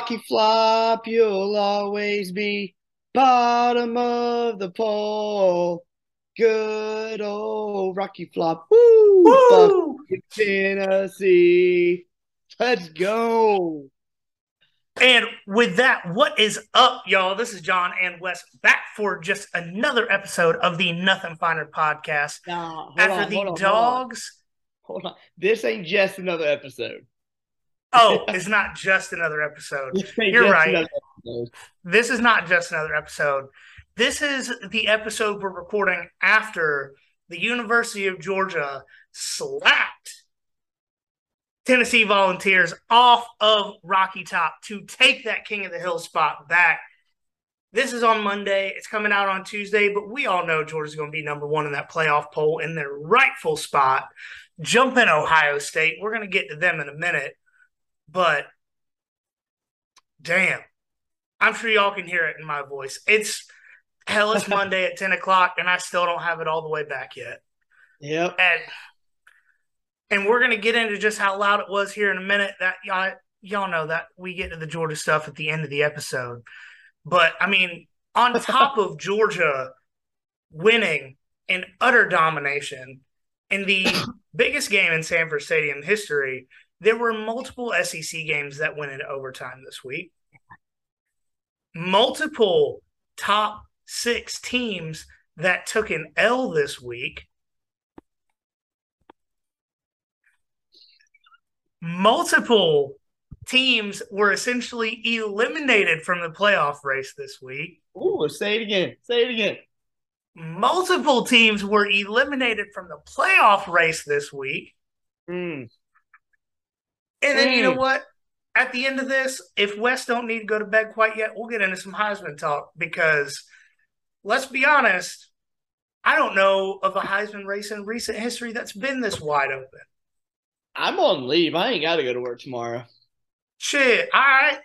Rocky Flop, you'll always be bottom of the pole. Good old Rocky Flop. Woo! Woo! Tennessee. Let's go. And with that, what is up, y'all? This is John and Wes back for just another episode of the Nothing Finer podcast. Nah, After on, the hold on, dogs. Hold on. This ain't just another episode. Oh, it's not just another episode. You're right. episode. This is not just another episode. This is the episode we're recording after the University of Georgia slapped Tennessee Volunteers off of Rocky Top to take that King of the Hill spot back. This is on Monday. It's coming out on Tuesday, but we all know Georgia's going to be number one in that playoff poll in their rightful spot. Jumping Ohio State. We're going to get to them in a minute, but damn. I'm sure y'all can hear it in my voice. It's hell, it's Monday at 10 o'clock, and I still don't have it all the way back yet. Yep. And and we're gonna get into just how loud it was here in a minute. That y'all y'all know that we get to the Georgia stuff at the end of the episode. But I mean, on top of Georgia winning in utter domination in the biggest game in Sanford Stadium history, there were multiple SEC games that went into overtime this week. Multiple top six teams that took an L this week. Multiple teams were essentially eliminated from the playoff race this week. Ooh, say it again. Say it again. Multiple teams were eliminated from the playoff race this week. Mm. And then you know Mm. what? At the end of this, if West don't need to go to bed quite yet, we'll get into some Heisman talk because let's be honest, I don't know of a Heisman race in recent history that's been this wide open. I'm on leave. I ain't got to go to work tomorrow. Shit. All right.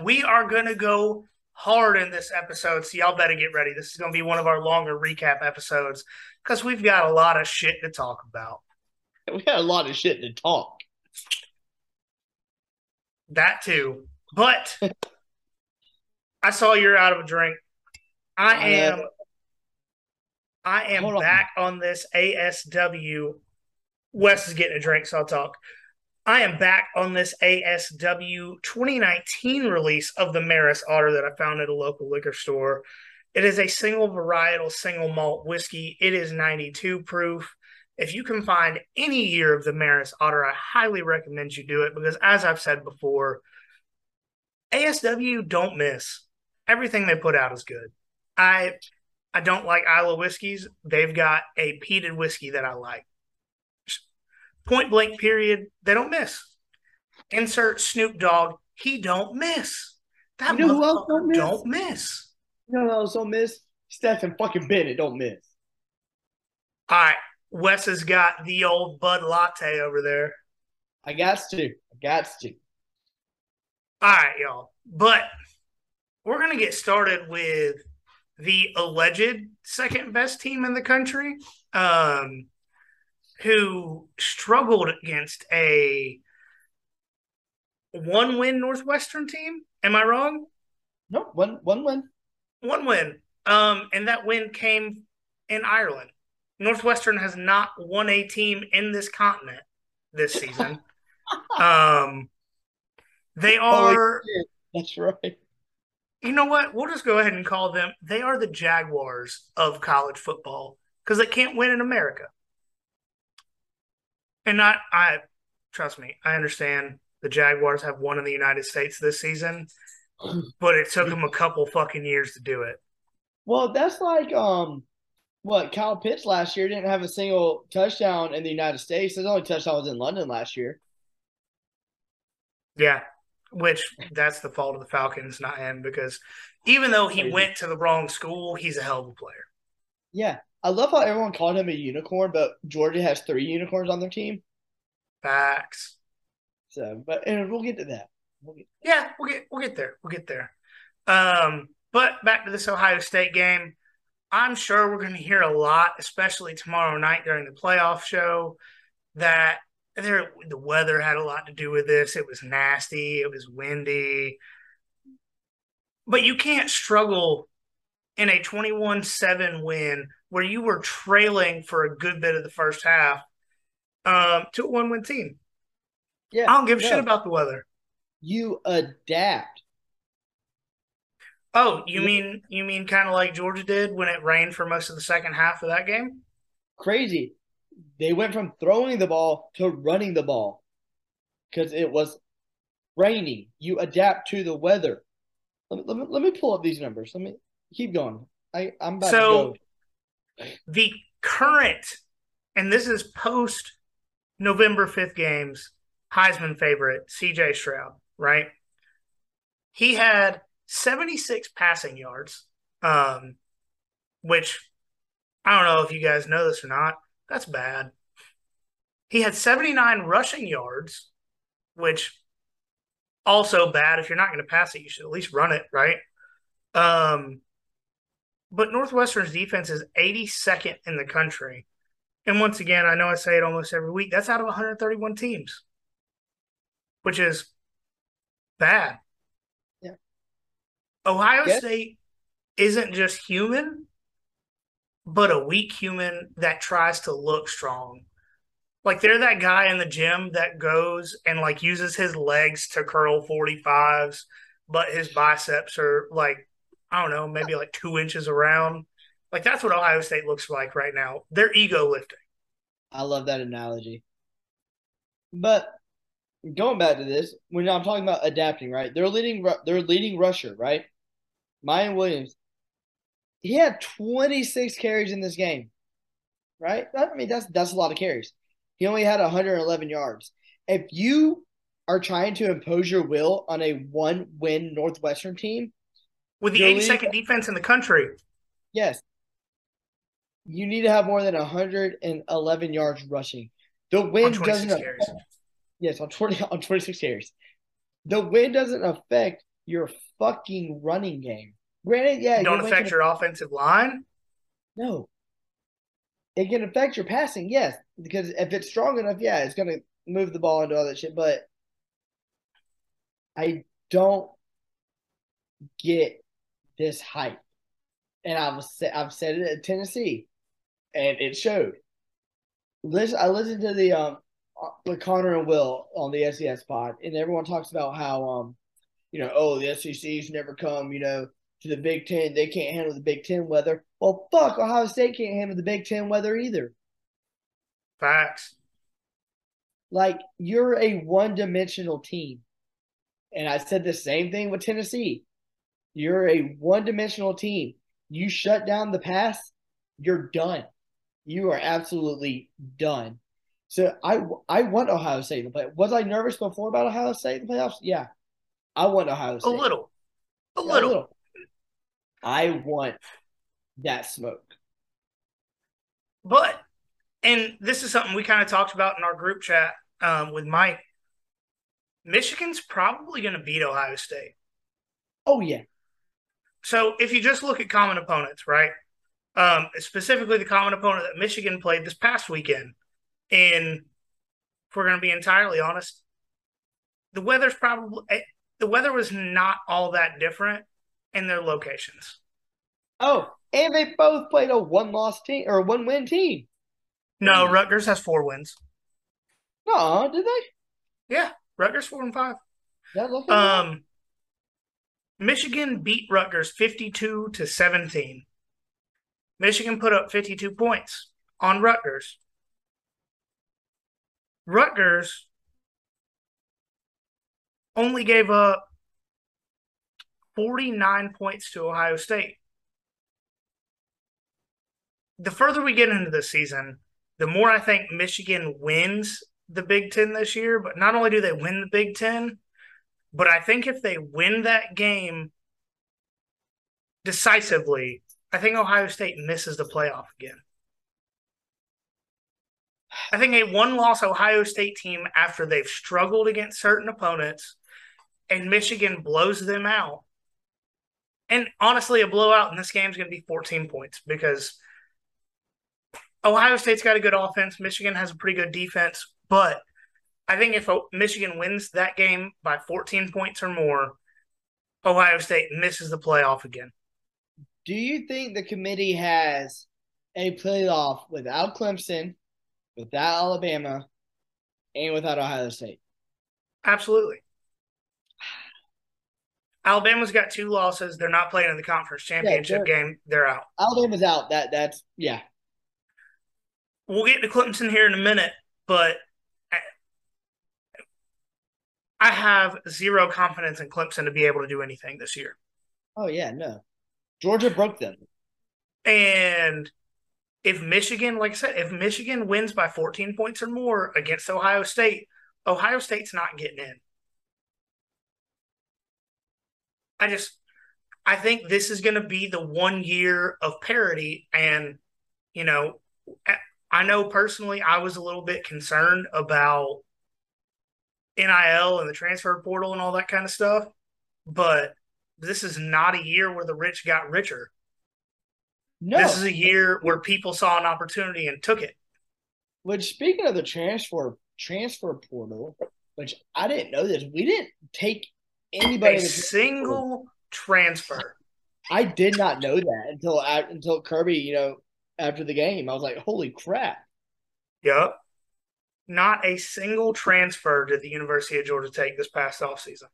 we are going to go hard in this episode. So y'all better get ready. This is going to be one of our longer recap episodes because we've got a lot of shit to talk about. We got a lot of shit to talk. That too. But I saw you're out of a drink. I I am know. I am Hold on. back on this ASW. Wes is getting a drink, so I'll talk. I am back on this ASW 2019 release of the Maris Otter that I found at a local liquor store. It is a single varietal, single malt whiskey. It is 92 proof. If you can find any year of the Maris Otter, I highly recommend you do it because, as I've said before, ASW don't miss. Everything they put out is good. I I don't like Islay whiskeys. They've got a peated whiskey that I like. Point blank, period. They don't miss. Insert Snoop Dogg. He don't miss. That You know who else don't miss? don't miss. You know what else don't miss? Stetson fucking Bennett don't miss. All right. Wes has got the old Bud Latte over there. I got to. I got to. All right, y'all. But we're going to get started with the alleged second best team in the country, um, who struggled against a one win Northwestern team. Am I wrong? Nope. One one win. One win. Um, and that win came in Ireland. Northwestern has not won a team in this continent this season. um, they Holy are. That's right. You know what? We'll just go ahead and call them. They are the Jaguars of college football because they can't win in America. And not, I trust me, I understand the Jaguars have won in the United States this season, but it took them a couple fucking years to do it. Well, that's like um, what Kyle Pitts last year didn't have a single touchdown in the United States. His only touchdown was in London last year. Yeah, which that's the fault of the Falcons, not him, because even though he went to the wrong school, he's a hell of a player. Yeah, I love how everyone called him a unicorn, but Georgia has three unicorns on their team. Facts. So, but and we'll get to that. We'll get, Yeah, we'll get we'll get there. We'll get there. Um, but back to this Ohio State game. I'm sure we're going to hear a lot, especially tomorrow night during the playoff show, that there the weather had a lot to do with this. It was nasty, it was windy. But you can't struggle in a 21-7 win where you were trailing for a good bit of the first half um, to a one-win team. Yeah, I don't give a no. shit about the weather. You adapt. Oh, you mean you mean kind of like Georgia did when it rained for most of the second half of that game? Crazy. They went from throwing the ball to running the ball because it was raining. You adapt to the weather. Let me, let me, let me pull up these numbers. Let me keep going. I I'm about so, to go. The current, and this is post November fifth games. Heisman favorite C.J. Stroud, right? He had 76 passing yards, um, which I don't know if you guys know this or not. That's bad. He had 79 rushing yards, which also bad. If you're not going to pass it, you should at least run it, right? Um, but Northwestern's defense is 82nd in the country. And once again, I know I say it almost every week. That's out of 131 teams, which is bad. Ohio State isn't just human, but a weak human that tries to look strong. Like they're that guy in the gym that goes and like uses his legs to curl 45s, but his biceps are like, I don't know, maybe like two inches around. Like that's what Ohio State looks like right now. They're ego lifting. I love that analogy. But going back to this, when I'm talking about adapting, right? They're leading they're leading rusher, right? Miyan Williams. He had 26 carries in this game. Right? I mean, that's that's a lot of carries. He only had 111 yards. If you are trying to impose your will on a one win Northwestern team with the 82nd defense in the country. Yes you need to have more than 111 yards rushing. The wind doesn't affect, yes on 20 on 26 carries. The wind doesn't affect your fucking running game. Granted, yeah, don't affect your offensive line. No, it can affect your passing, yes, because if it's strong enough, yeah, it's gonna move the ball into all that shit. But I don't get this hype, and I've said I've said it at Tennessee and it showed. Listen, I listened to the um with Connor and Will on the SES pod, and everyone talks about how um you know oh the SEC's never come you know to the Big Ten they can't handle the Big Ten weather. Well, fuck Ohio State can't handle the Big Ten weather either. Facts. Like you're a one dimensional team, and I said the same thing with Tennessee. You're a one dimensional team. You shut down the pass, you're done you are absolutely done. So I I want Ohio State to play. Was I nervous before about Ohio State in the playoffs? Yeah, I want Ohio State. A little, a, yeah, little. a little. I want that smoke. But, and this is something we kind of talked about in our group chat um, with Mike. Michigan's probably going to beat Ohio State. Oh yeah. So if you just look at common opponents, right? um, specifically the common opponent that Michigan played this past weekend. And if we're going to be entirely honest, the weather's probably the weather was not all that different in their locations. Oh, and they both played a one loss team or one win team. No, Rutgers has four wins. No, did they? Yeah, Rutgers four and five. Um, Michigan beat Rutgers fifty two to seventeen. Michigan put up 52 points on Rutgers. Rutgers only gave up 49 points to Ohio State. The further we get into the season, the more I think Michigan wins the Big Ten this year. But not only do they win the Big Ten, but I think if they win that game decisively, I think Ohio State misses the playoff again. I think a one loss Ohio State team after they've struggled against certain opponents and Michigan blows them out. And honestly, a blowout in this game is going to be 14 points because Ohio State's got a good offense. Michigan has a pretty good defense, but I think if Michigan wins that game by 14 points or more, Ohio State misses the playoff again. Do you think the committee has a playoff without Clemson, without Alabama, and without Ohio State? Absolutely. Alabama's got two losses. They're not playing in the conference championship yeah, game. They're out. Alabama's out. That that's yeah. We'll get to Clemson here in a minute, but I have zero confidence in Clemson to be able to do anything this year. Oh yeah, no. Georgia broke them. And if Michigan, like I said, if Michigan wins by 14 points or more against Ohio State, Ohio State's not getting in. I just I think this is going to be the one year of parity and you know I know personally I was a little bit concerned about NIL and the transfer portal and all that kind of stuff, but this is not a year where the rich got richer. No. This is a year where people saw an opportunity and took it. Which speaking of the transfer transfer portal, which I didn't know this, we didn't take anybody a single transfer. I did not know that until until Kirby, you know, after the game. I was like, "Holy crap!" Yep. Not a single transfer did the University of Georgia take this past offseason.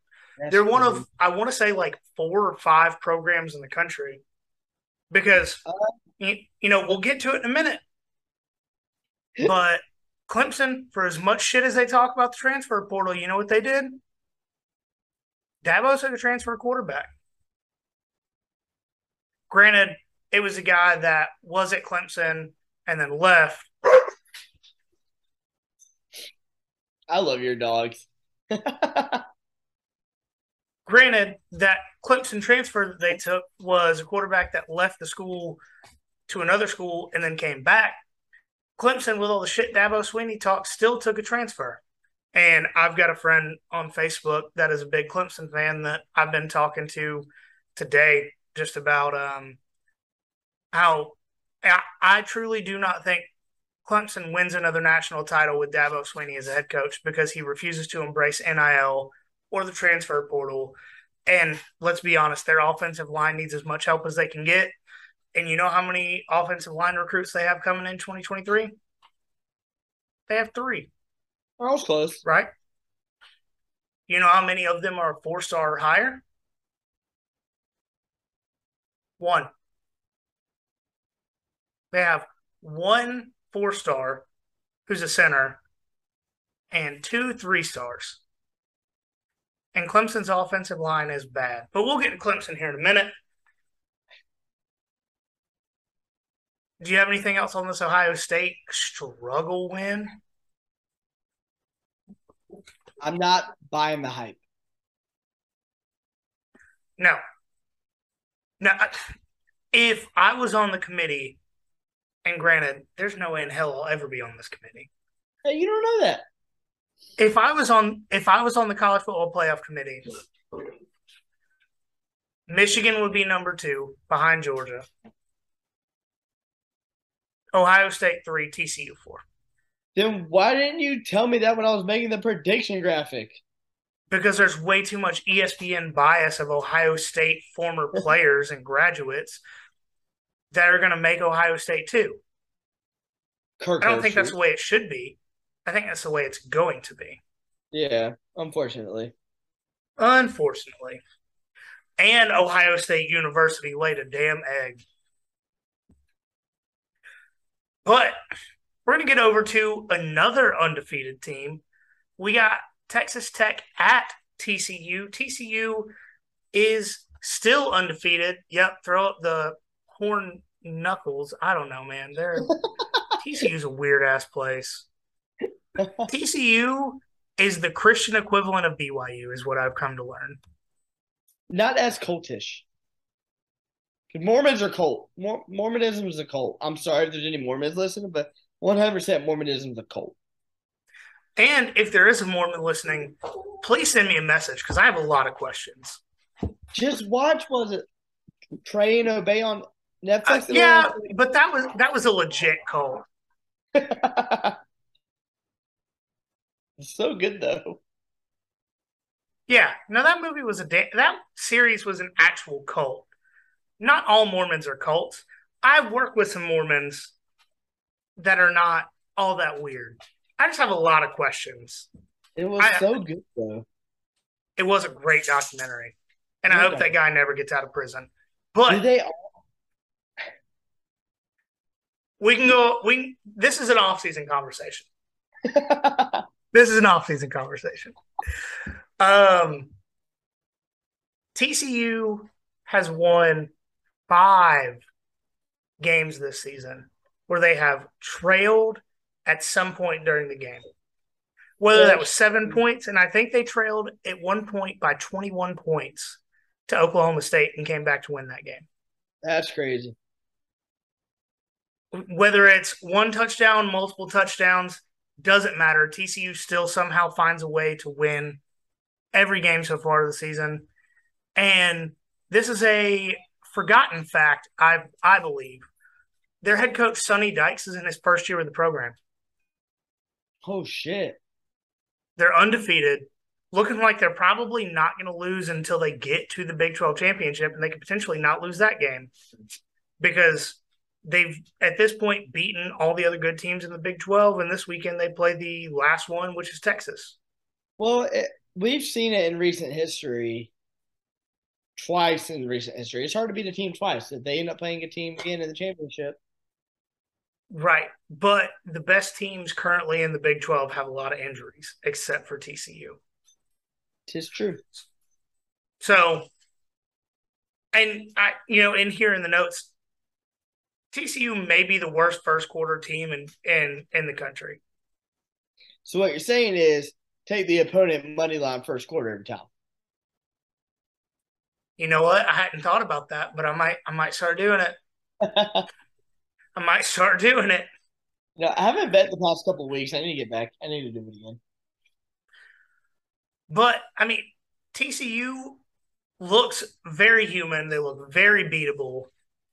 They're one of I want to say like four or five programs in the country because uh, you, you know we'll get to it in a minute. But Clemson, for as much shit as they talk about the transfer portal, you know what they did? Dabo took a transfer quarterback. Granted, it was a guy that was at Clemson and then left. I love your dogs. Granted, that Clemson transfer that they took was a quarterback that left the school to another school and then came back. Clemson, with all the shit Dabo Swinney talked, still took a transfer. And I've got a friend on Facebook that is a big Clemson fan that I've been talking to today just about um, how I, I truly do not think Clemson wins another national title with Dabo Swinney as a head coach because he refuses to embrace NIL or the transfer portal. And let's be honest, their offensive line needs as much help as they can get. And you know how many offensive line recruits they have coming in 2023? They have three. I was close. Right? You know how many of them are four star or higher? One. They have one four star who's a center and two three stars. And Clemson's offensive line is bad. But we'll get to Clemson here in a minute. Do you have anything else on this Ohio State struggle win? I'm not buying the hype. No. No. If I was on the committee, and granted, there's no way in hell I'll ever be on this committee. Hey, you don't know that. If I was on if I was on the college football playoff committee, Michigan would be number two behind Georgia. Ohio State three, TCU four. Then why didn't you tell me that when I was making the prediction graphic? Because there's way too much ESPN bias of Ohio State former players and graduates that are going to make Ohio State too. Kirk I don't think that's the way it should be. I think that's the way it's going to be. Yeah, unfortunately. Unfortunately. And Ohio State University laid a damn egg. But we're going to get over to another undefeated team. We got Texas Tech at TCU. TCU is still undefeated. Yep, throw up the horn knuckles. I don't know, man. They're TCU's a weird ass place. TCU is the Christian equivalent of BYU, is what I've come to learn. Not as cultish. Mormons are cult. Mormonism is a cult. I'm sorry if there's any Mormons listening, but 100% Mormonism is a cult. And if there is a Mormon listening, please send me a message because I have a lot of questions. Just watch, was it Pray and Obey on Netflix? Uh, yeah, but that was that was a legit cult. so good though. Yeah, no, that movie was a da- that series was an actual cult. Not all Mormons are cults. I've worked with some Mormons that are not all that weird. I just have a lot of questions. It was I- so good though. It was a great documentary, and I hope that guy never gets out of prison. But they all... we can go. We this is an off-season conversation. This is an off-season conversation. Um, TCU has won five games this season where they have trailed at some point during the game. Whether that was seven points, and I think they trailed at one point by 21 points to Oklahoma State and came back to win that game. That's crazy. Whether it's one touchdown, multiple touchdowns, doesn't matter. TCU still somehow finds a way to win every game so far this season. And this is a forgotten fact, I I believe. Their head coach Sonny Dykes is in his first year with the program. Oh shit. They're undefeated, looking like they're probably not going to lose until they get to the Big 12 championship, and they could potentially not lose that game because they've at this point beaten all the other good teams in the Big 12, and this weekend they play the last one, which is Texas. Well, it, we've seen it in recent history. Twice in recent history, it's hard to beat a team twice. If they end up playing a team again in the championship, Right. But the best teams currently in the Big 12 have a lot of injuries, except for TCU. tis true. So, and I, you know, in here in the notes, TCU may be the worst first quarter team in in in the country. So what you're saying is take the opponent money line first quarter in time. You know what? I hadn't thought about that, but I might I might start doing it. I might start doing it. no, I haven't bet the past couple of weeks. I need to get back. I need to do it again. But I mean, TCU looks very human. They look very beatable.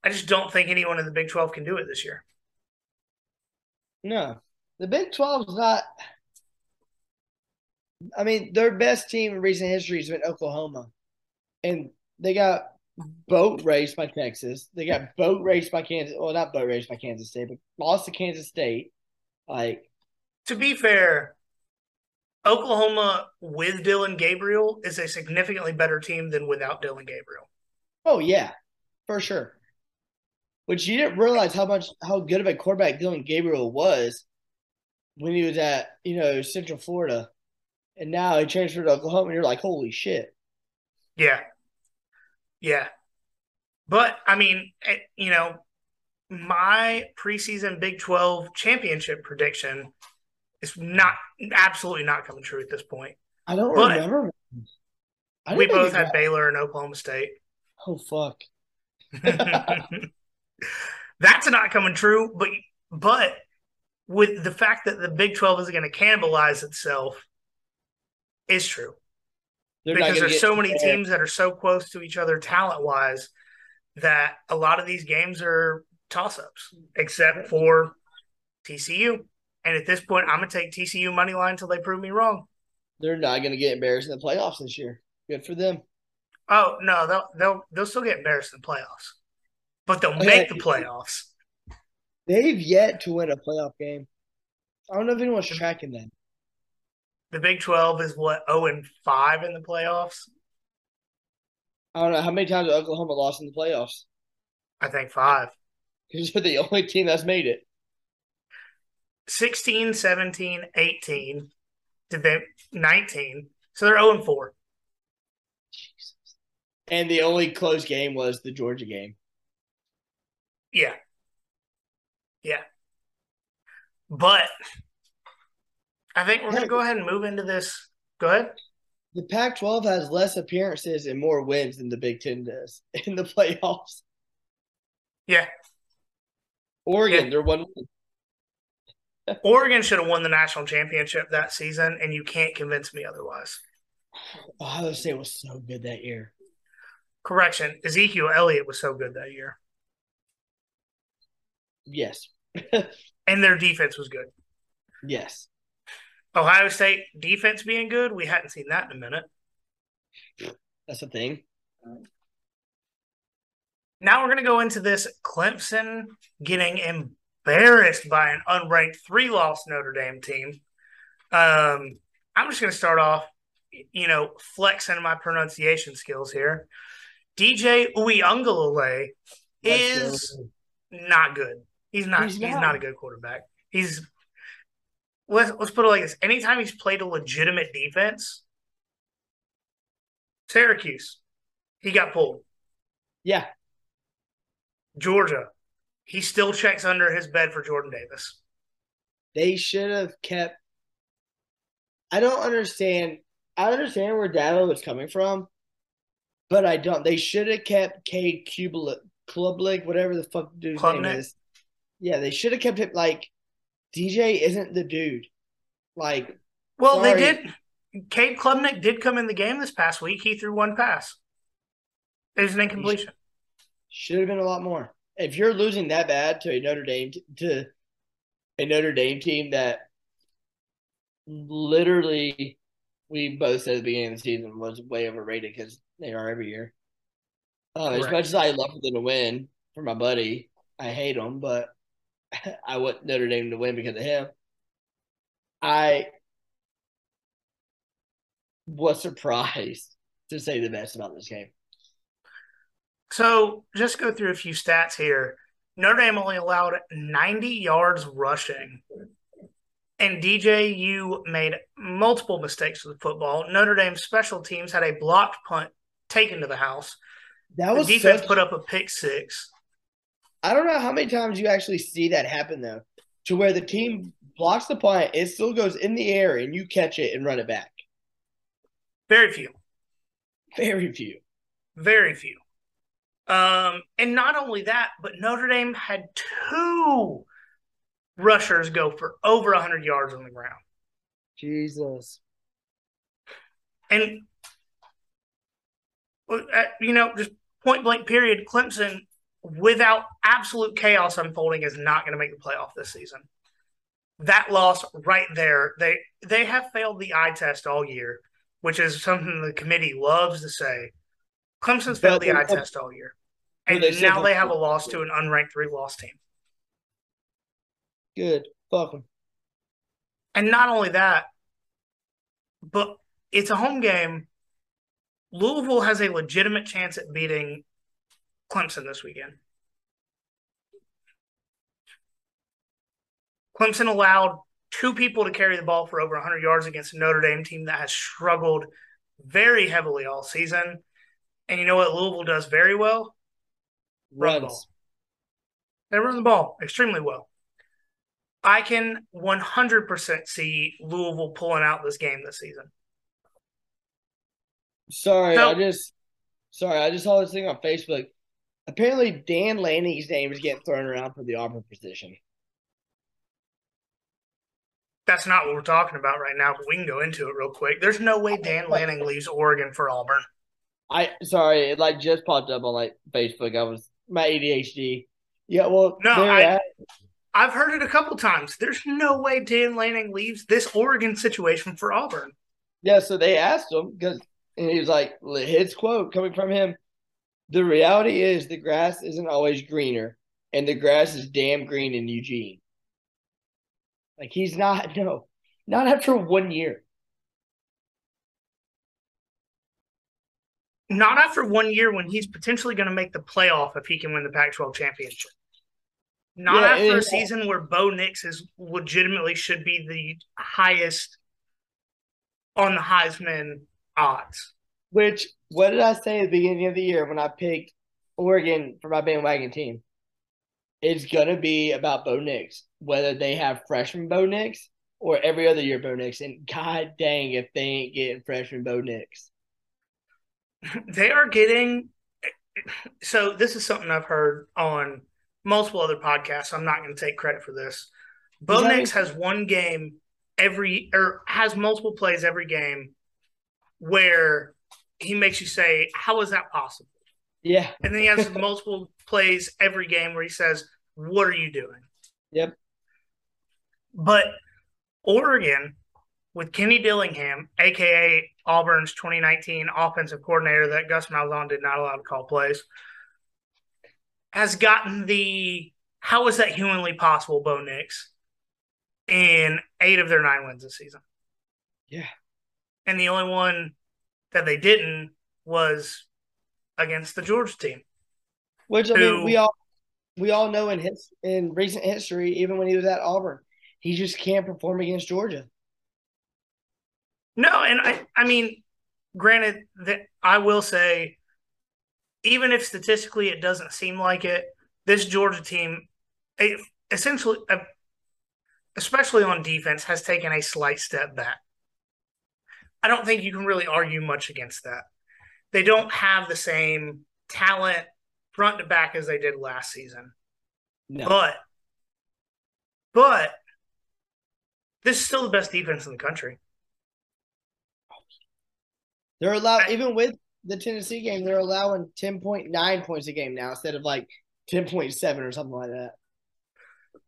I just don't think anyone in the Big 12 can do it this year. No, the Big 12 is not. I mean, their best team in recent history has been Oklahoma, and they got boat raced by Texas. They got boat raced by Kansas. Well, not boat raced by Kansas State, but lost to Kansas State. Like, To be fair, Oklahoma with Dillon Gabriel is a significantly better team than without Dillon Gabriel. oh yeah, for sure. Which you didn't realize how much how good of a quarterback Dillon Gabriel was when he was at you know Central Florida, and now he transferred to Oklahoma. and You're like, holy shit. Yeah. Yeah. But I mean, eh, you know, my preseason Big 12 championship prediction is not absolutely not coming true at this point. I don't But- remember. I we both had it- Baylor and Oklahoma State. Oh fuck. That's not coming true, but but with the fact that the Big 12 is going to cannibalize itself is true. They're because there's so many there. teams that are so close to each other talent wise that a lot of these games are toss ups, except for TCU. And at this point, I'm gonna take TCU money line until they prove me wrong. They're not going to get embarrassed in the playoffs this year. Good for them. Oh no, they'll they'll they'll still get embarrassed in the playoffs, but they'll Okay. make the playoffs. They've yet to win a playoff game. I don't know if anyone's tracking that. The Big Twelve is what zero and five in the playoffs. I don't know how many times Oklahoma lost in the playoffs. I think five. Because they're the only team that's made it. 16, 17, 18. Did they 19? So they're 0 and 4. Jesus. And the only close game was the Georgia game. Yeah. Yeah. But I think we're going to go ahead and move into this. Go ahead. The Pac 12 has less appearances and more wins than the Big Ten does in the playoffs. Yeah. Oregon, Yeah. they're one win. Oregon should have won the national championship that season, and you can't convince me otherwise. Ohio State was so good that year. Correction Ezekiel Elliott was so good that year, Yes. and their defense was good. Yes. Ohio State defense being good, we hadn't seen that in a minute. That's the thing. Now we're going to go into this Clemson getting embarrassed by an unranked three loss Notre Dame team. Um, I'm just going to start off, you know, flexing my pronunciation skills here. DJ Uiagalelei is not good. He's not. He's, he's not. not. a good quarterback. He's let's let's put it like this. Anytime he's played a legitimate defense, Syracuse, he got pulled. Yeah. Georgia, he still checks under his bed for Jordan Davis. They should have kept. I don't understand. I understand where Dabo was coming from, but I don't. They should have kept K Klubnik, whatever the fuck dude's Klubnik. name is. Yeah, they should have kept it like DJ isn't the dude. Like, well, sorry. they did. Cade Klubnik did come in the game this past week. He threw one pass. It was an incompletion. Should have been a lot more. If you're losing that bad to a Notre Dame to a Notre Dame team that literally we both said at the beginning of the season was way overrated because they are every year. Uh, as much as I love them to win for my buddy, I hate them, but I want Notre Dame to win because of him. I was surprised to say the best about this game. So just go through a few stats here. Notre Dame only allowed 90 yards rushing. And DJ, you made multiple mistakes with the football. Notre Dame special teams had a blocked punt taken to the house. That was the defense such... put up a pick six. I don't know how many times you actually see that happen though, to where the team blocks the punt, it still goes in the air, and you catch it and run it back. Very few. Very few. Very few. Um, and not only that, but Notre Dame had two rushers go for over 100 yards on the ground. Jesus. And, uh, you know, just point blank period, Clemson, without absolute chaos unfolding, is not going to make the playoff this season. That loss right there, they they have failed the eye test all year, which is something the committee loves to say. Clemson's failed the eye test all year. And they now they have a loss to an unranked three loss team. Good. Fuck them. And not only that, but it's a home game. Louisville has a legitimate chance at beating Clemson this weekend. Clemson allowed two people to carry the ball for over 100 yards against a Notre Dame team that has struggled very heavily all season. And you know what Louisville does very well? Run the ball. They run the ball extremely well. I can 100% see Louisville pulling out this game this season. Sorry, so, I just sorry, I just saw this thing on Facebook. Apparently, Dan Lanning's name is getting thrown around for the Auburn position. That's not what we're talking about right now, but we can go into it real quick. There's no way Dan Lanning leaves Oregon for Auburn. I sorry, it like just popped up on like Facebook. I was my ADHD. Yeah, well, no, I, I've heard it a couple times. There's no way Dan Lanning leaves this Oregon situation for Auburn. Yeah, so they asked him because, and he was like, his quote coming from him: "The reality is the grass isn't always greener, and the grass is damn green in Eugene." Like he's not no, not after one year. Not after one year when he's potentially going to make the playoff if he can win the Pac-12 championship. Not yeah, after a season where Bo Nix is legitimately should be the highest on the Heisman odds. Which what did I say at the beginning of the year when I picked Oregon for my bandwagon team? It's gonna be about Bo Nix, whether they have freshman Bo Nix or every other year Bo Nix. And god dang if they ain't getting freshman Bo Nix. They are getting so this is something I've heard on multiple other podcasts. I'm not going to take credit for this. Bo Nix has one game every or has multiple plays every game where he makes you say, "How is that possible?" Yeah, and then he has multiple plays every game where he says, "What are you doing?" Yep. But Oregon with Kenny Dillingham, aka Auburn's 2019 offensive coordinator that Gus Malzahn did not allow to call plays, has gotten the how is that humanly possible, Bo Nix, in eight of their nine wins this season. Yeah. And the only one that they didn't was against the Georgia team. Which I mean, we all we all know in his in recent history, even when he was at Auburn, he just can't perform against Georgia. No, and I I mean, granted that I will say, even if statistically it doesn't seem like it, this Georgia team, essentially, uh, especially on defense, has taken a slight step back. I don't think you can really argue much against that. They don't have the same talent front to back as they did last season. No. But but this is still the best defense in the country. They're allowed even with the Tennessee game, they're allowing ten point nine points a game now instead of like ten point seven or something like that.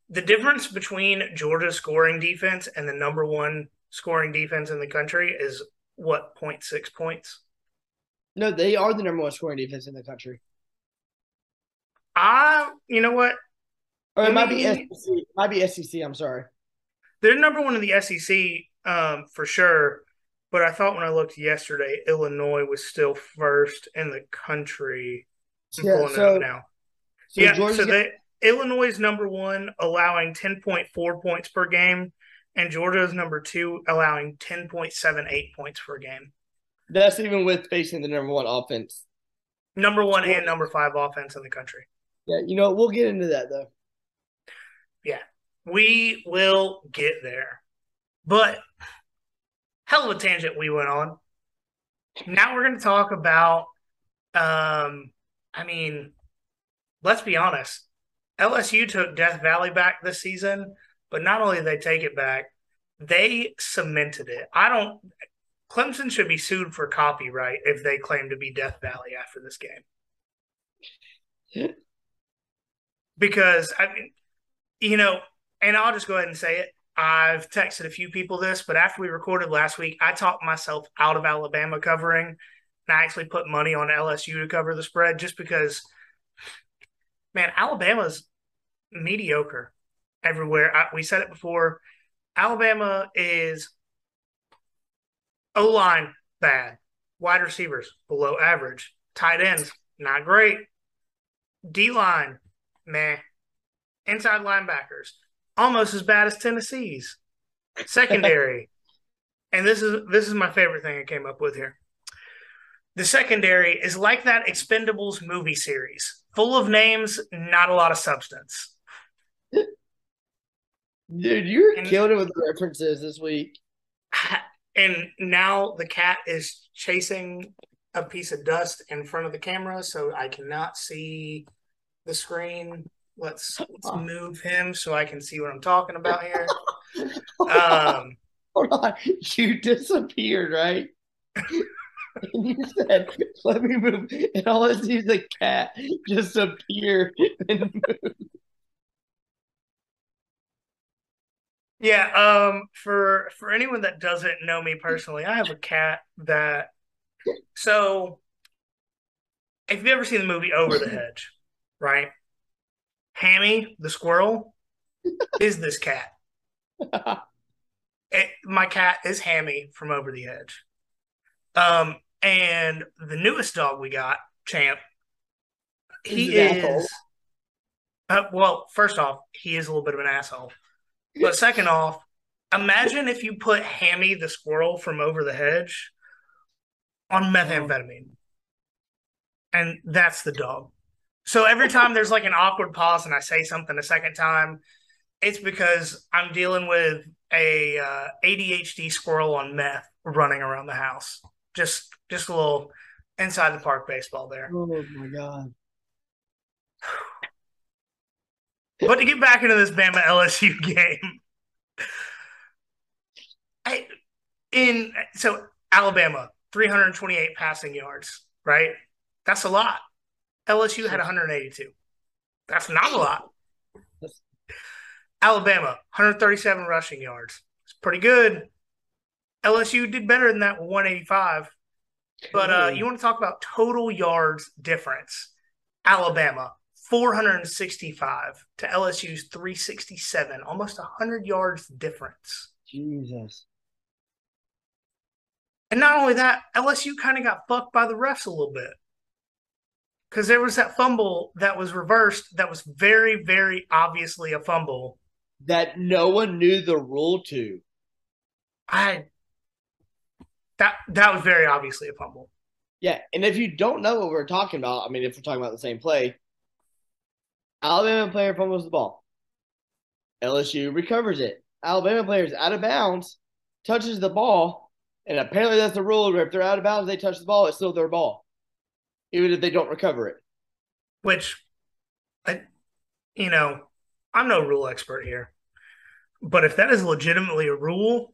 The difference between Georgia's scoring defense and the number one scoring defense in the country is what 0.6 points. No, they are the number one scoring defense in the country. Ah, you know what? Or it might be SEC. It might be SEC. I'm sorry. They're number one in the SEC um, for sure. But I thought when I looked yesterday, Illinois was still first in the country. I'm yeah, so, now. So yeah, so they, Illinois is number one, allowing 10.4 points per game, and Georgia is number two, allowing 10.78 points per game. That's even with facing the number one offense. Number one and number five offense in the country. Yeah, you know, we'll get into that though. Yeah, we will get there. But hell of a tangent we went on. Now we're going to talk about, um, I mean, let's be honest. LSU took Death Valley back this season, but not only did they take it back, they cemented it. I don't. Clemson should be sued for copyright if they claim to be Death Valley after this game. because I mean, you know, and I'll just go ahead and say it. I've texted a few people this, but after we recorded last week, I talked myself out of Alabama covering, and I actually put money on LSU to cover the spread just because, man, Alabama's mediocre everywhere. I, we said it before. Alabama is O line bad, wide receivers below average, tight ends not great, D line meh, inside linebackers almost as bad as Tennessee's secondary. and this is this is my favorite thing I came up with here. The secondary is like that Expendables movie series, full of names, not a lot of substance. Dude, you're and, killing it with references this week. And now the cat is chasing a piece of dust in front of the camera, so I cannot see the screen. Let's let's move him so I can see what I'm talking about here. um, Hold on, you disappeared, right? and you said, "Let me move," and all I see is the cat disappear and move. Yeah, um, for for anyone that doesn't know me personally, I have a cat that. So, if you've ever seen the movie Over the Hedge, right? Hammy the squirrel is this cat. it, my cat is Hammy from Over the Hedge. Um, and the newest dog we got, Champ, he is. Uh, well, first off, he is a little bit of an asshole. But second off, imagine if you put Hammy the squirrel from over the hedge on methamphetamine. And that's the dog. So every time there's like an awkward pause and I say something a second time, it's because I'm dealing with a uh, ADHD squirrel on meth running around the house. Just just a little inside the park baseball there. Oh my god. But to get back into this Bama LSU game, I, in so Alabama 328 passing yards, right? That's a lot. LSU had 182. That's not a lot. Alabama 137 rushing yards. It's pretty good. LSU did better than that 185. But uh, you want to talk about total yards difference? Alabama 465 to LSU's 367, almost 100 yards difference. Jesus. And not only that, LSU kind of got fucked by the refs a little bit. Because there was that fumble that was reversed that was very, very obviously a fumble. That no one knew the rule to. I that that was very obviously a fumble. Yeah, and if you don't know what we're talking about, I mean, if we're talking about the same play, Alabama player fumbles the ball. LSU recovers it. Alabama player is out of bounds, touches the ball, and apparently that's the rule where if they're out of bounds, they touch the ball, it's still their ball, even if they don't recover it. Which, I, you know, I'm no rule expert here, but if that is legitimately a rule,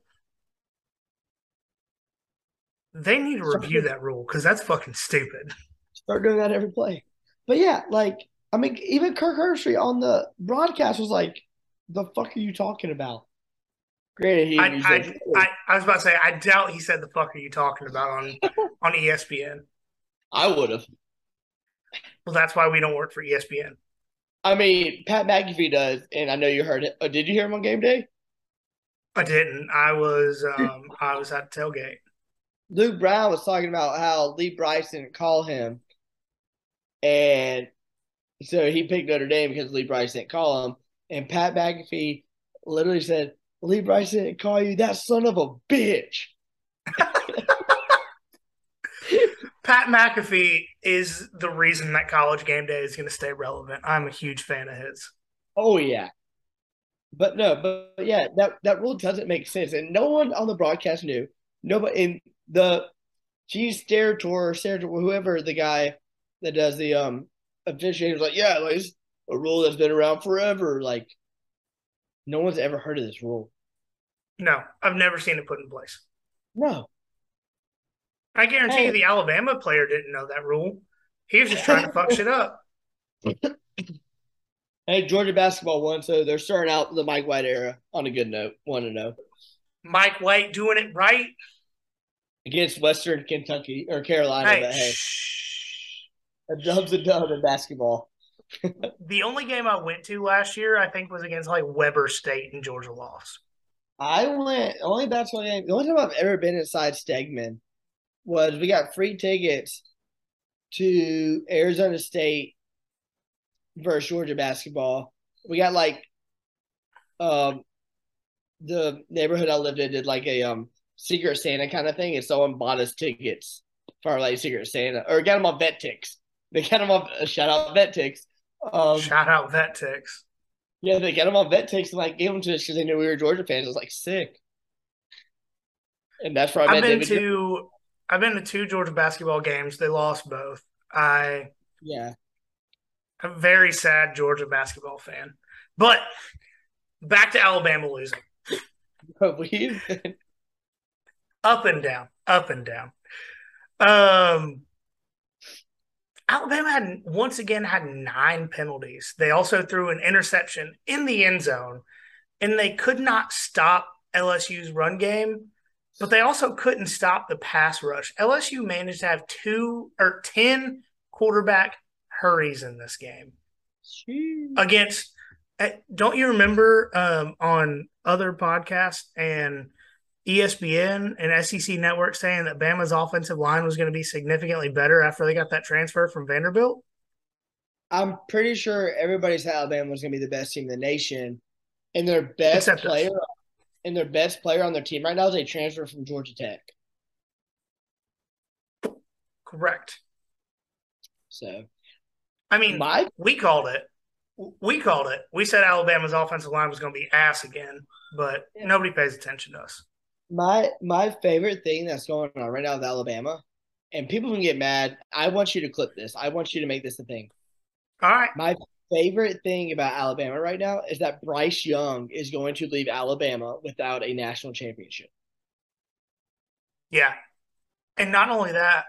they need to review that rule because that's fucking stupid. Start doing that every play. But yeah, like I mean, even Kirk Herbstreit on the broadcast was like, "The fuck are you talking about?" Granted, he, I, I, I, I, was about to say, I doubt he said, "The fuck are you talking about?" on on ESPN. I would have. Well, that's why we don't work for ESPN. I mean, Pat McAfee does, and I know you heard it. Oh, did you hear him on game day? I didn't. I was um I was at the tailgate. Luke Bryan was talking about how Lee Brice didn't call him, and so he picked Notre Dame because Lee Brice didn't call him. And Pat McAfee literally said, Lee Brice didn't call you that son of a bitch. Pat McAfee is the reason that college game day is going to stay relevant. I'm a huge fan of his. Oh yeah. But no, but, but yeah, that, that rule doesn't make sense. And no one on the broadcast knew. Nobody in the Chiefs Steratore, Steratore, whoever the guy that does the um officiating was like, yeah, like it's a rule that's been around forever. Like, no one's ever heard of this rule. No, I've never seen it put in place. No. I guarantee hey. you the Alabama player didn't know that rule. He was just trying to fuck shit up. Hey, Georgia basketball won, so they're starting out the Mike White era on a good note. One to know. Mike White doing it right against Western Kentucky or Carolina. Hey, but hey, a dub's a dub in basketball. the only game I went to last year, I think, was against like Weber State and Georgia lost. I went only basketball game. The only time I've ever been inside Stegeman was we got free tickets to Arizona State versus Georgia basketball. We got like um the neighborhood I lived in did like a um Secret Santa kind of thing, and someone bought us tickets for like Secret Santa or got them on VetTix. They got them on uh, shout out VetTix. Um, shout out vet VetTix. Yeah, they got them on VetTix and like gave them to us because they knew we were Georgia fans. It was like sick. And that's where I have been David to. I've been to two Georgia basketball games. They lost both. I yeah. I'm a very sad Georgia basketball fan. But back to Alabama losing. Up and down, up and down. Um, Alabama had once again had nine penalties. They also threw an interception in the end zone, and they could not stop LSU's run game, but they also couldn't stop the pass rush. LSU managed to have two or ten quarterback hurries in this game Jeez. against. Eh, don't you remember um, on other podcasts and ESPN and SEC Network saying that Bama's offensive line was going to be significantly better after they got that transfer from Vanderbilt? I'm pretty sure everybody said Alabama was going to be the best team in the nation, and their best Except player us. and their best player on their team right now is a transfer from Georgia Tech. Correct. So, I mean, my we called it. We called it. We said Alabama's offensive line was going to be ass again, but yeah. nobody pays attention to us my my favorite thing that's going on right now with Alabama, and people can get mad. I want you to clip this. I want you to make this a thing. All right. My favorite thing about Alabama right now is that Bryce Young is going to leave Alabama without a national championship. Yeah. And not only that,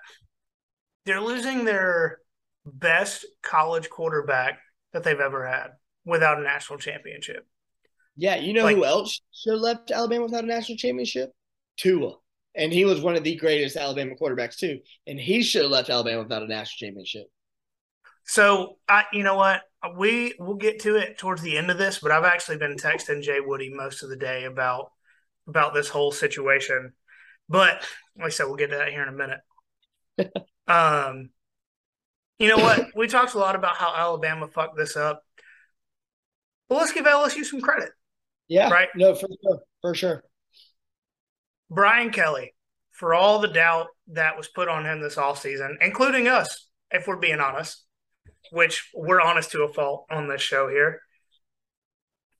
they're losing their best college quarterback that they've ever had without a national championship. Yeah, you know like, who else should have left Alabama without a national championship? Tua. and he was one of the greatest Alabama quarterbacks too. And he should have left Alabama without a national championship. So I, you know what, we we'll get to it towards the end of this, but I've actually been texting Jay Woody most of the day about about this whole situation. But like I said, we'll get to that here in a minute. um, you know what? We talked a lot about how Alabama fucked this up. Well, let's give LSU some credit. Yeah. Right. No, for sure. For sure. Brian Kelly, for all the doubt that was put on him this offseason, including us, if we're being honest, which we're honest to a fault on this show here,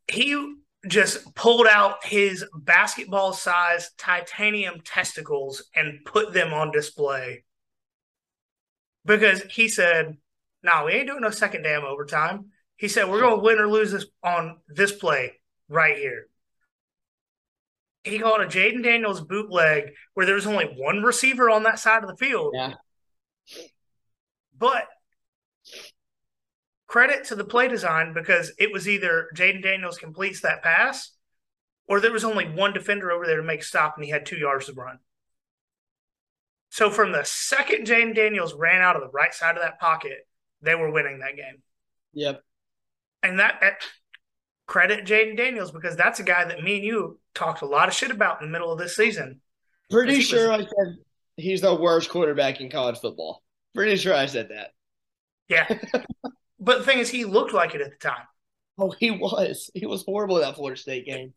he just pulled out his basketball sized titanium testicles and put them on display because he said, No, we ain't doing no second damn overtime. He said, We're going to win or lose this on this play right here. He called a Jayden Daniels bootleg where there was only one receiver on that side of the field. Yeah. But credit to the play design because it was either Jayden Daniels completes that pass or there was only one defender over there to make a stop and he had two yards to run. So from the second Jayden Daniels ran out of the right side of that pocket, they were winning that game. Yep. And that, that credit Jayden Daniels because that's a guy that me and you talked a lot of shit about in the middle of this season. Pretty sure was, I said he's the worst quarterback in college football. Pretty sure I said that. Yeah. but the thing is, he looked like it at the time. Oh, he was. He was horrible that Florida State game.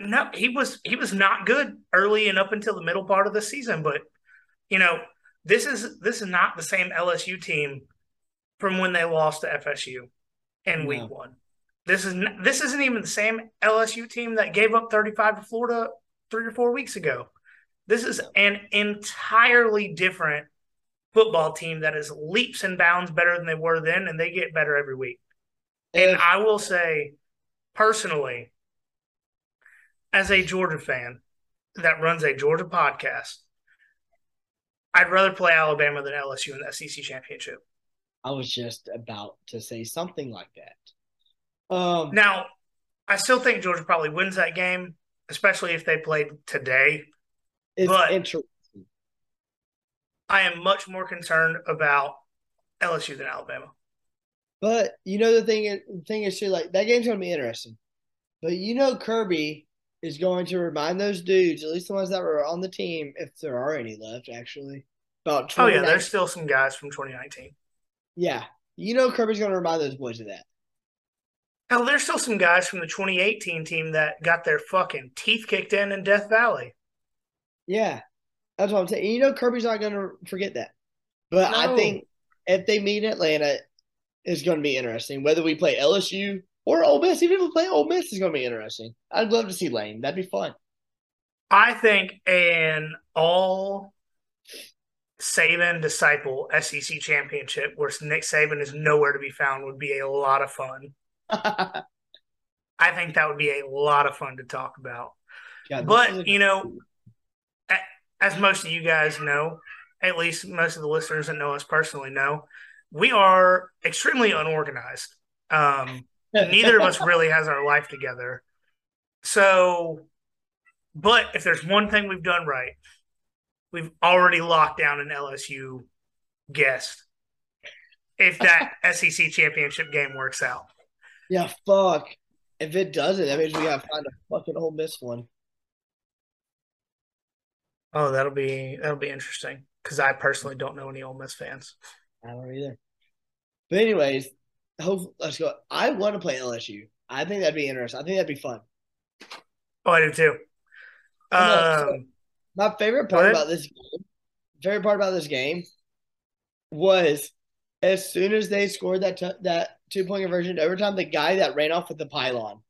No, he was he was not good early and up until the middle part of the season. But you know, this is this is not the same LSU team from when they lost to FSU in no. week one. This is this isn't even the same LSU team that gave up 35 to Florida three or four weeks ago. This is an entirely different football team that is leaps and bounds better than they were then, and they get better every week. And I will say, personally, as a Georgia fan that runs a Georgia podcast, I'd rather play Alabama than LSU in the SEC championship. I was just about to say something like that. Um, now, I still think Georgia probably wins that game, especially if they played today. It's but interesting. I am much more concerned about LSU than Alabama. But you know the thing is, the thing is too like that game's gonna be interesting. But you know Kirby is going to remind those dudes, at least the ones that were on the team, if there are any left, actually. About oh yeah, there's still some guys from 2019. Yeah, you know Kirby's going to remind those boys of that. Hell, there's still some guys from the 2018 team that got their fucking teeth kicked in in Death Valley. Yeah, that's what I'm saying. You know Kirby's not going to forget that. But no. I think if they meet Atlanta, it's going to be interesting. Whether we play LSU or Ole Miss, even if we play Ole Miss, is going to be interesting. I'd love to see Lane. That'd be fun. I think an all Saban disciple SEC championship where Nick Saban is nowhere to be found would be a lot of fun. I think that would be a lot of fun to talk about. Yeah, but, you know, as most of you guys know, at least most of the listeners that know us personally know, we are extremely unorganized. Um, neither of us really has our life together. So, but if there's one thing we've done right, we've already locked down an LSU guest. If that SEC championship game works out. Yeah, fuck. If it doesn't, that means we gotta find a fucking Ole Miss one. Oh, that'll be that'll be interesting because I personally don't know any Ole Miss fans. I don't either. But anyways, hope let's go. I want to play LSU. I think that'd be interesting. I think that'd be fun. Oh, I do too. Um, my favorite part about this game, favorite part about this game was as soon as they scored that t- that two point conversion overtime, the guy that ran off with the pylon.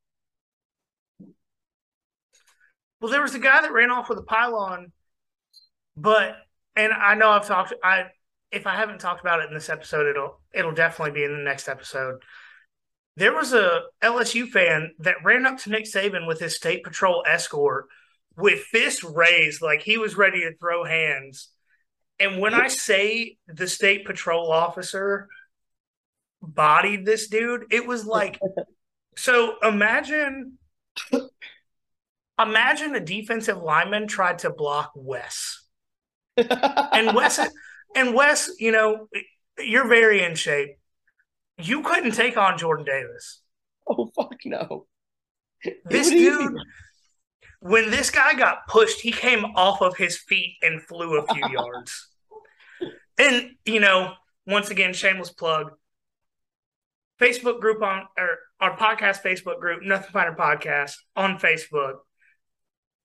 Well, there was a guy that ran off with a pylon, but and I know I've talked. I if I haven't talked about it in this episode, it'll it'll definitely be in the next episode. There was a LSU fan that ran up to Nick Saban with his state patrol escort with fist raised, like he was ready to throw hands. And when I say the state patrol officer bodied this dude, it was like so imagine Imagine a defensive lineman tried to block Wes. and Wes and Wes, you know, you're very in shape. You couldn't take on Jordan Davis. Oh fuck no. This dude when this guy got pushed, he came off of his feet and flew a few yards. And, you know, once again, shameless plug. Facebook group on or our podcast Facebook group, Nothing Finer Podcast on Facebook.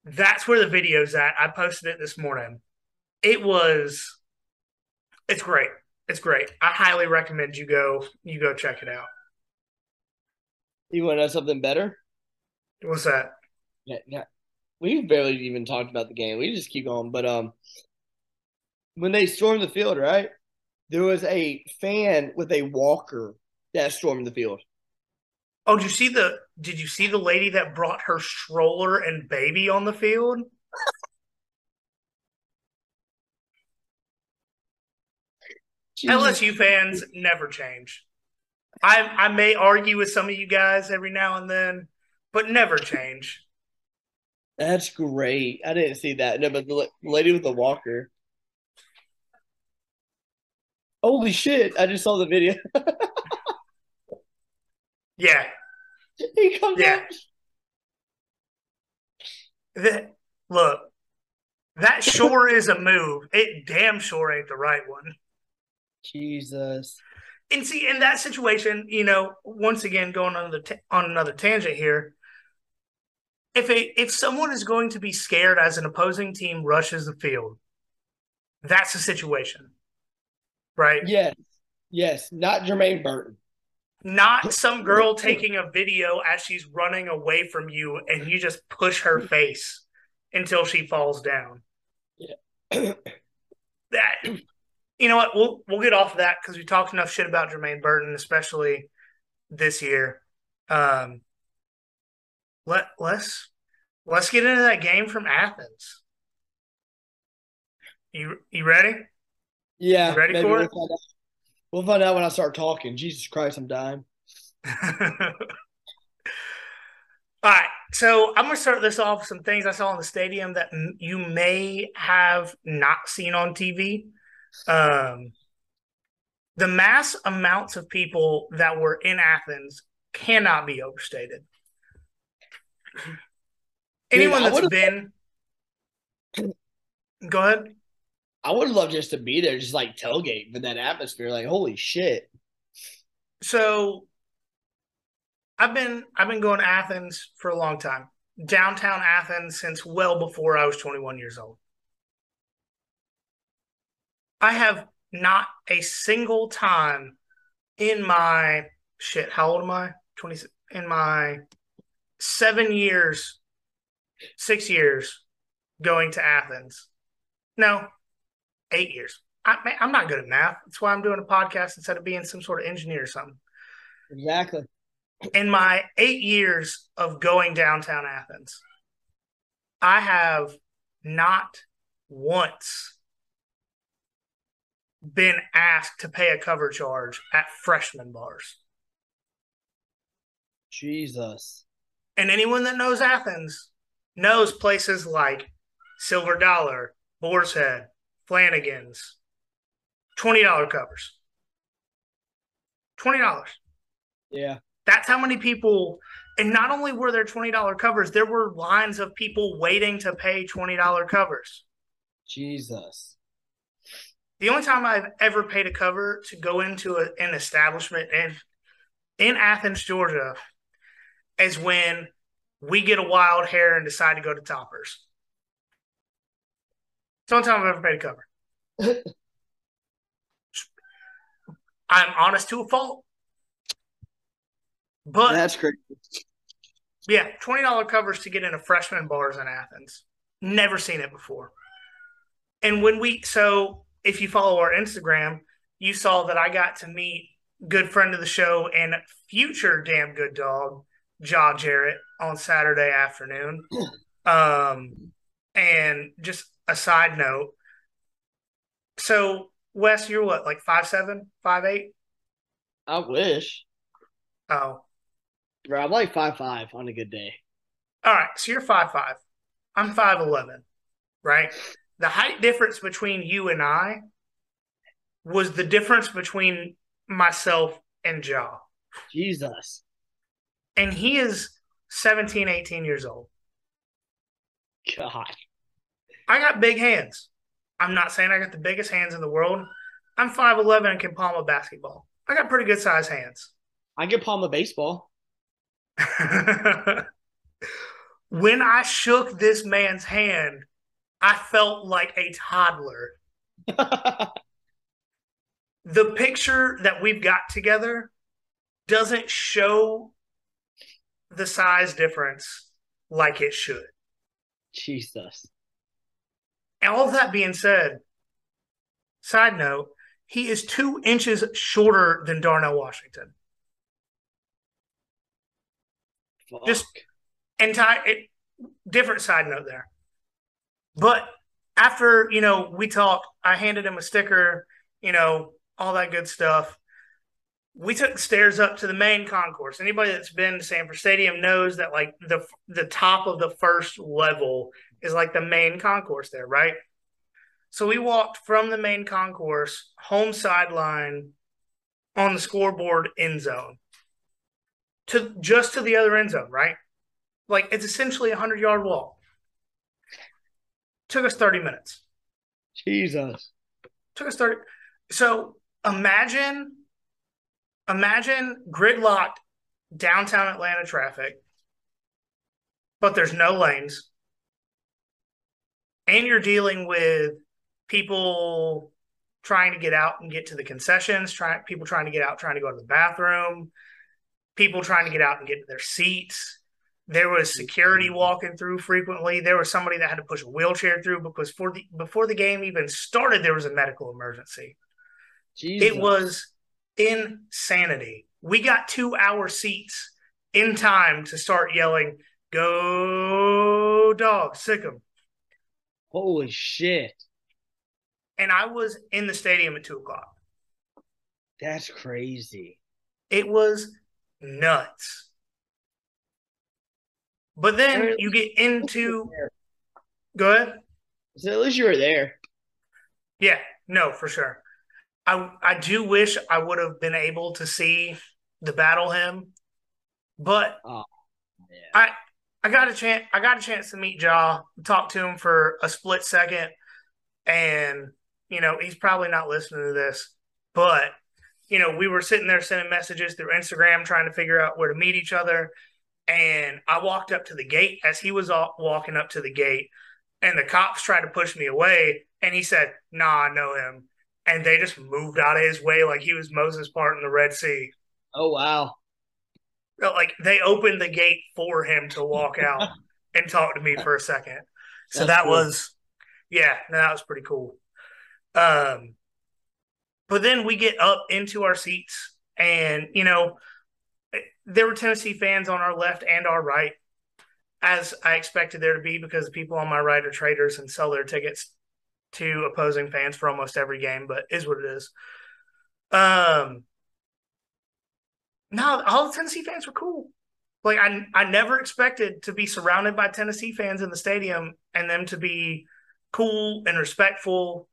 That's where the video's at. I posted it this morning. It was it's great. It's great. I highly recommend you go you go check it out. You want to know something better? What's that? Yeah, yeah. We barely even talked about the game. We just keep going. But um when they stormed the field, right? There was a fan with a walker that stormed the field. Oh, did you see the did you see the lady that brought her stroller and baby on the field? LSU fans never change. I I may argue with some of you guys every now and then, but never change. That's great. I didn't see that. No, but the lady with the walker. Holy shit! I just saw the video. yeah. He comes yeah. That, look, that sure is a move. It damn sure ain't the right one. Jesus. And see, in that situation, you know, once again, going on the t- on another tangent here, if a if someone is going to be scared as an opposing team rushes the field, that's the situation, right? Yes, yes, not Jermaine Burton, not some girl taking a video as she's running away from you, and you just push her face until she falls down. Yeah, that you know what? We'll we'll get off of that because we talked enough shit about Jermaine Burton, especially this year. Um, let let's let's get into that game from Athens. You you ready? Yeah, you ready for it? We'll find out when I start talking. Jesus Christ, I'm dying. All right, so I'm going to start this off with some things I saw in the stadium that m- you may have not seen on TV. Um, the mass amounts of people that were in Athens cannot be overstated. Anyone that's been, go ahead. I would love just to be there, just like tailgate in that atmosphere. Like, holy shit! So, I've been I've been going to Athens for a long time. Downtown Athens since well before I was 21 years old. I have not a single time in my shit. How old am I? 20 in my seven years six years going to Athens. No, eight years. I, am not good at math. That's why I'm doing a podcast instead of being some sort of engineer or something. Exactly. In my eight years of going downtown Athens, I have not once been asked to pay a cover charge at freshman bars. Jesus. And anyone that knows Athens knows places like Silver Dollar, Boar's Head, Flanagan's, $20 covers. $20. Yeah. That's how many people, and not only were there $20 covers, there were lines of people waiting to pay $20 covers. Jesus. The only time I've ever paid a cover to go into a, an establishment in, in Athens, Georgia, is when we get a wild hair and decide to go to Toppers. It's the only time I've ever paid a cover. I'm honest to a fault. But that's crazy. Yeah, twenty dollar covers to get into freshman bars in Athens. Never seen it before. And when we so if you follow our Instagram, you saw that I got to meet good friend of the show and future damn good dog, Jaw Jarrett, on Saturday afternoon. Um, and just a side note. So Wes, you're what, like five seven, five eight? I wish. Oh. Bro, I'm like five five on a good day. All right, so you're five five. I'm five eleven, right? The height difference between you and I was the difference between myself and Ja. Jesus. And he is 17, 18 years old. God. I got big hands. I'm not saying I got the biggest hands in the world. I'm 5'11 and can palm a basketball. I got pretty good sized hands. I can palm a baseball. when I shook this man's hand, I felt like a toddler. the picture that we've got together doesn't show the size difference like it should. Jesus. All that being said, side note, he is two inches shorter than Darnell Washington. Fuck. Just entire it, different side note there. But after you know we talked, I handed him a sticker, you know, all that good stuff. We took stairs up to the main concourse. Anybody that's been to Sanford Stadium knows that like the the top of the first level is like the main concourse there, right? So we walked from the main concourse, home sideline, on the scoreboard end zone, to just to the other end zone, right? Like it's essentially a hundred yard walk. Took us thirty minutes. Jesus. Took us thirty. So imagine, imagine gridlocked downtown Atlanta traffic, but there's no lanes, and you're dealing with people trying to get out and get to the concessions, trying people trying to get out, trying to go to the bathroom, people trying to get out and get to their seats. There was security mm-hmm. walking through frequently. There was somebody that had to push a wheelchair through because for the before the game even started, there was a medical emergency. Jesus. It was insanity. We got two hour seats in time to start yelling, "Go dog, sick 'em!" Holy shit. And I was in the stadium at two o'clock. That's crazy. It was nuts. But then you get into go ahead. So at least you were there. Yeah, no, for sure. I I do wish I would have been able to see the battle hymn, but Oh, yeah. I I got a chance I got a chance to meet Ja, talk to him for a split second, and you know he's probably not listening to this, but you know we were sitting there sending messages through Instagram trying to figure out where to meet each other, and I walked up to the gate as he was walking up to the gate, and the cops tried to push me away, and he said, "Nah, I know him." And they just moved out of his way like he was Moses part in the Red Sea. Oh wow. Like they opened the gate for him to walk out and talk to me for a second. So That's that cool. was yeah, that was pretty cool. Um but then we get up into our seats and you know there were Tennessee fans on our left and our right as I expected there to be because the people on my right are traders and sell their tickets to opposing fans for almost every game, but is what it is. Um no, all the Tennessee fans were cool. Like I, I never expected to be surrounded by Tennessee fans in the stadium and them to be cool and respectful.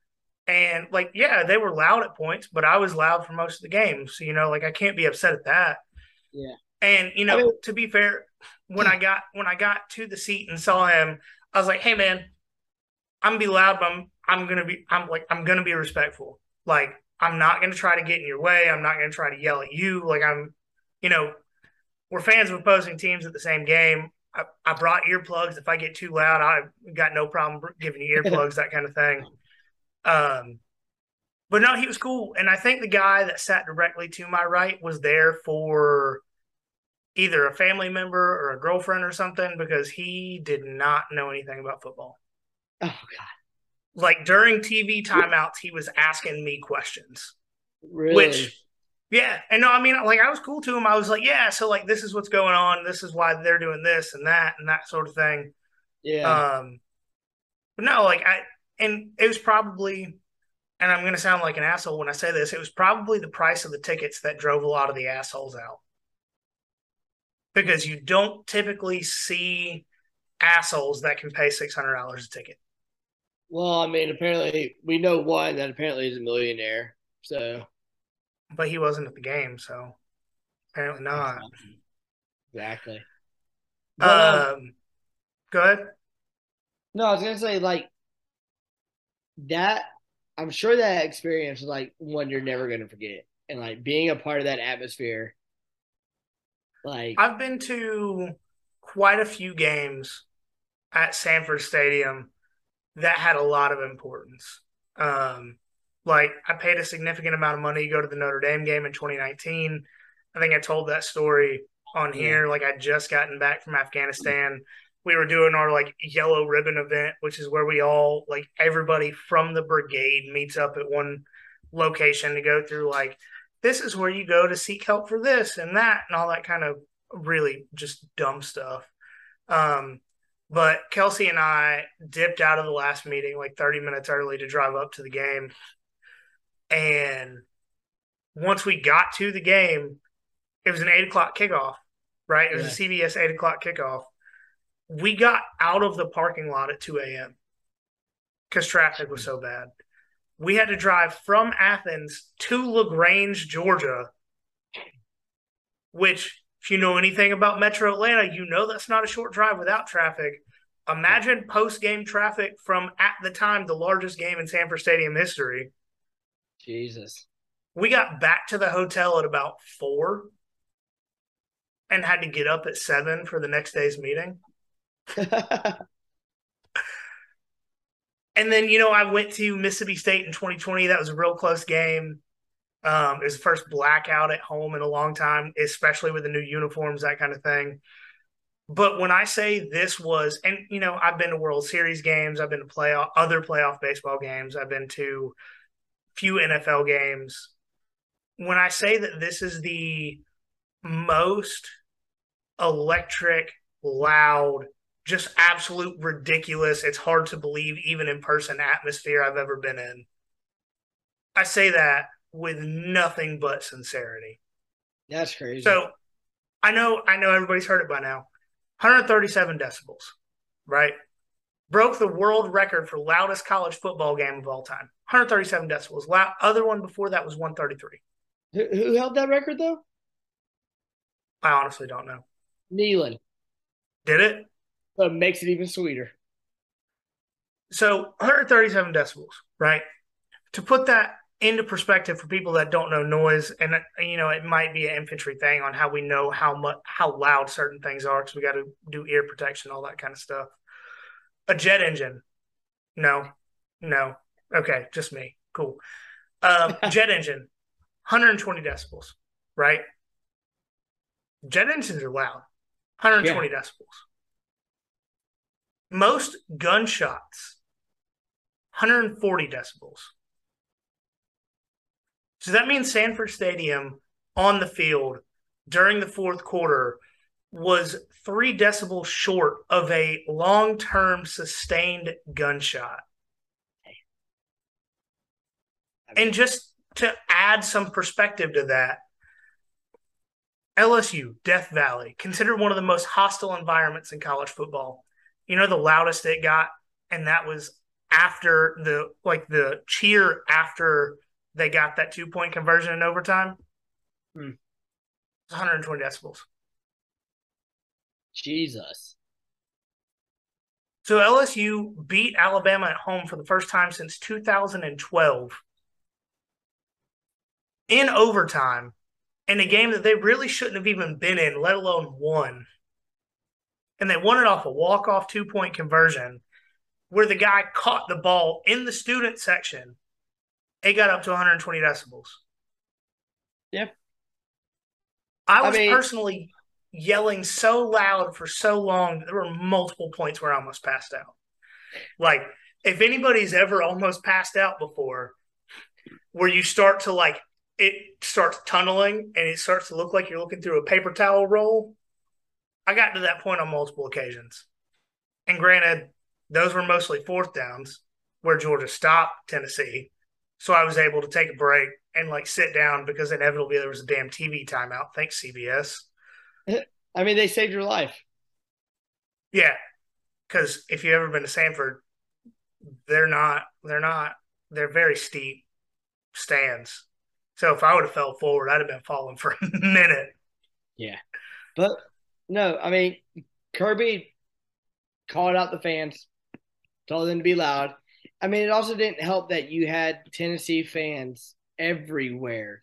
And like, yeah, they were loud at points, but I was loud for most of the game. So you know, like I can't be upset at that. Yeah. And you know, I mean- to be fair, when I got when I got to the seat and saw him, I was like, "Hey, man, I'm gonna be loud, but I'm I'm gonna be I'm like I'm gonna be respectful. Like I'm not gonna try to get in your way. I'm not gonna try to yell at you. Like I'm, you know, we're fans of opposing teams at the same game. I, I brought earplugs. If I get too loud, I got no problem giving you earplugs, that kind of thing. Um, but no, he was cool, and I think the guy that sat directly to my right was there for either a family member or a girlfriend or something because he did not know anything about football. Oh god. Like during TV timeouts, he was asking me questions. Really? Which, yeah, and no, I mean, like I was cool to him. I was like, yeah, so like this is what's going on. This is why they're doing this and that and that sort of thing. yeah. Um, but no, like I, and it was probably, and I'm going to sound like an asshole when I say this. It was probably the price of the tickets that drove a lot of the assholes out, because you don't typically see assholes that can pay six hundred dollars a ticket. Well, I mean, apparently we know one that apparently is a millionaire. So, but he wasn't at the game, so apparently not. Exactly. But, um, go ahead. No, I was gonna say like that. I'm sure that experience is like one you're never gonna forget, and like being a part of that atmosphere. Like I've been to quite a few games at Sanford Stadium that had a lot of importance. Um, like I paid a significant amount of money to go to the Notre Dame game in 2019. I think I told that story on here. Like I'd just gotten back from Afghanistan. We were doing our like yellow ribbon event, which is where we all like everybody from the brigade meets up at one location to go through like this is where you go to seek help for this and that and all that kind of really just dumb stuff. Um, but Kelsey and I dipped out of the last meeting like 30 minutes early to drive up to the game. And once we got to the game, it was an eight o'clock kickoff, right? It was yeah. a CBS eight o'clock kickoff. We got out of the parking lot at 2 a.m. because traffic was so bad. We had to drive from Athens to LaGrange, Georgia, which if you know anything about Metro Atlanta, you know that's not a short drive without traffic. Imagine post game traffic from at the time the largest game in Sanford Stadium history. Jesus. We got back to the hotel at about four and had to get up at seven for the next day's meeting. and then, you know, I went to Mississippi State in 2020. That was a real close game. Um, it was the first blackout at home in a long time, especially with the new uniforms, that kind of thing. But when I say this was, and you know, I've been to World Series games, I've been to playoff other playoff baseball games, I've been to few NFL games. When I say that this is the most electric, loud, just absolute ridiculous, it's hard to believe even in person atmosphere I've ever been in. I say that with nothing but sincerity. That's crazy. So I know I know everybody's heard it by now. 137 decibels, right? Broke the world record for loudest college football game of all time. 137 decibels. Loud, other one before that was 133. Who, who held that record though? I honestly don't know. Neyland. Did it? So it makes it even sweeter. So 137 decibels, right? To put that into perspective for people that don't know noise, and you know it might be an infantry thing on how we know how much how loud certain things are because we got to do ear protection, all that kind of stuff. A jet engine, no, no, okay, just me, cool. Um, jet engine, 120 decibels, right? Jet engines are loud, 120 yeah. decibels. Most gunshots, 140 decibels. So that means Sanford Stadium on the field during the fourth quarter was three decibels short of a long term sustained gunshot. And just to add some perspective to that, LSU, Death Valley, considered one of the most hostile environments in college football. You know, the loudest it got, and that was after the like the cheer after they got that two point conversion in overtime. Hmm. 120 decibels. Jesus. So LSU beat Alabama at home for the first time since 2012 in overtime in a game that they really shouldn't have even been in, let alone won. And they won it off a walk off two point conversion where the guy caught the ball in the student section it got up to 120 decibels. Yep. I was I mean, personally yelling so loud for so long there were multiple points where I almost passed out. Like, if anybody's ever almost passed out before, where you start to like it starts tunneling and it starts to look like you're looking through a paper towel roll. I got to that point on multiple occasions. And granted, those were mostly fourth downs where Georgia stopped Tennessee so I was able to take a break and like sit down because inevitably there was a damn TV timeout. Thanks, CBS. I mean, they saved your life. Yeah. because if you've ever been to Sanford, they're not they're not they're very steep stands. So if I would have fell forward, I'd have been falling for a minute. Yeah, but no, I mean Kirby called out the fans, told them to be loud. I mean, it also didn't help that you had Tennessee fans everywhere,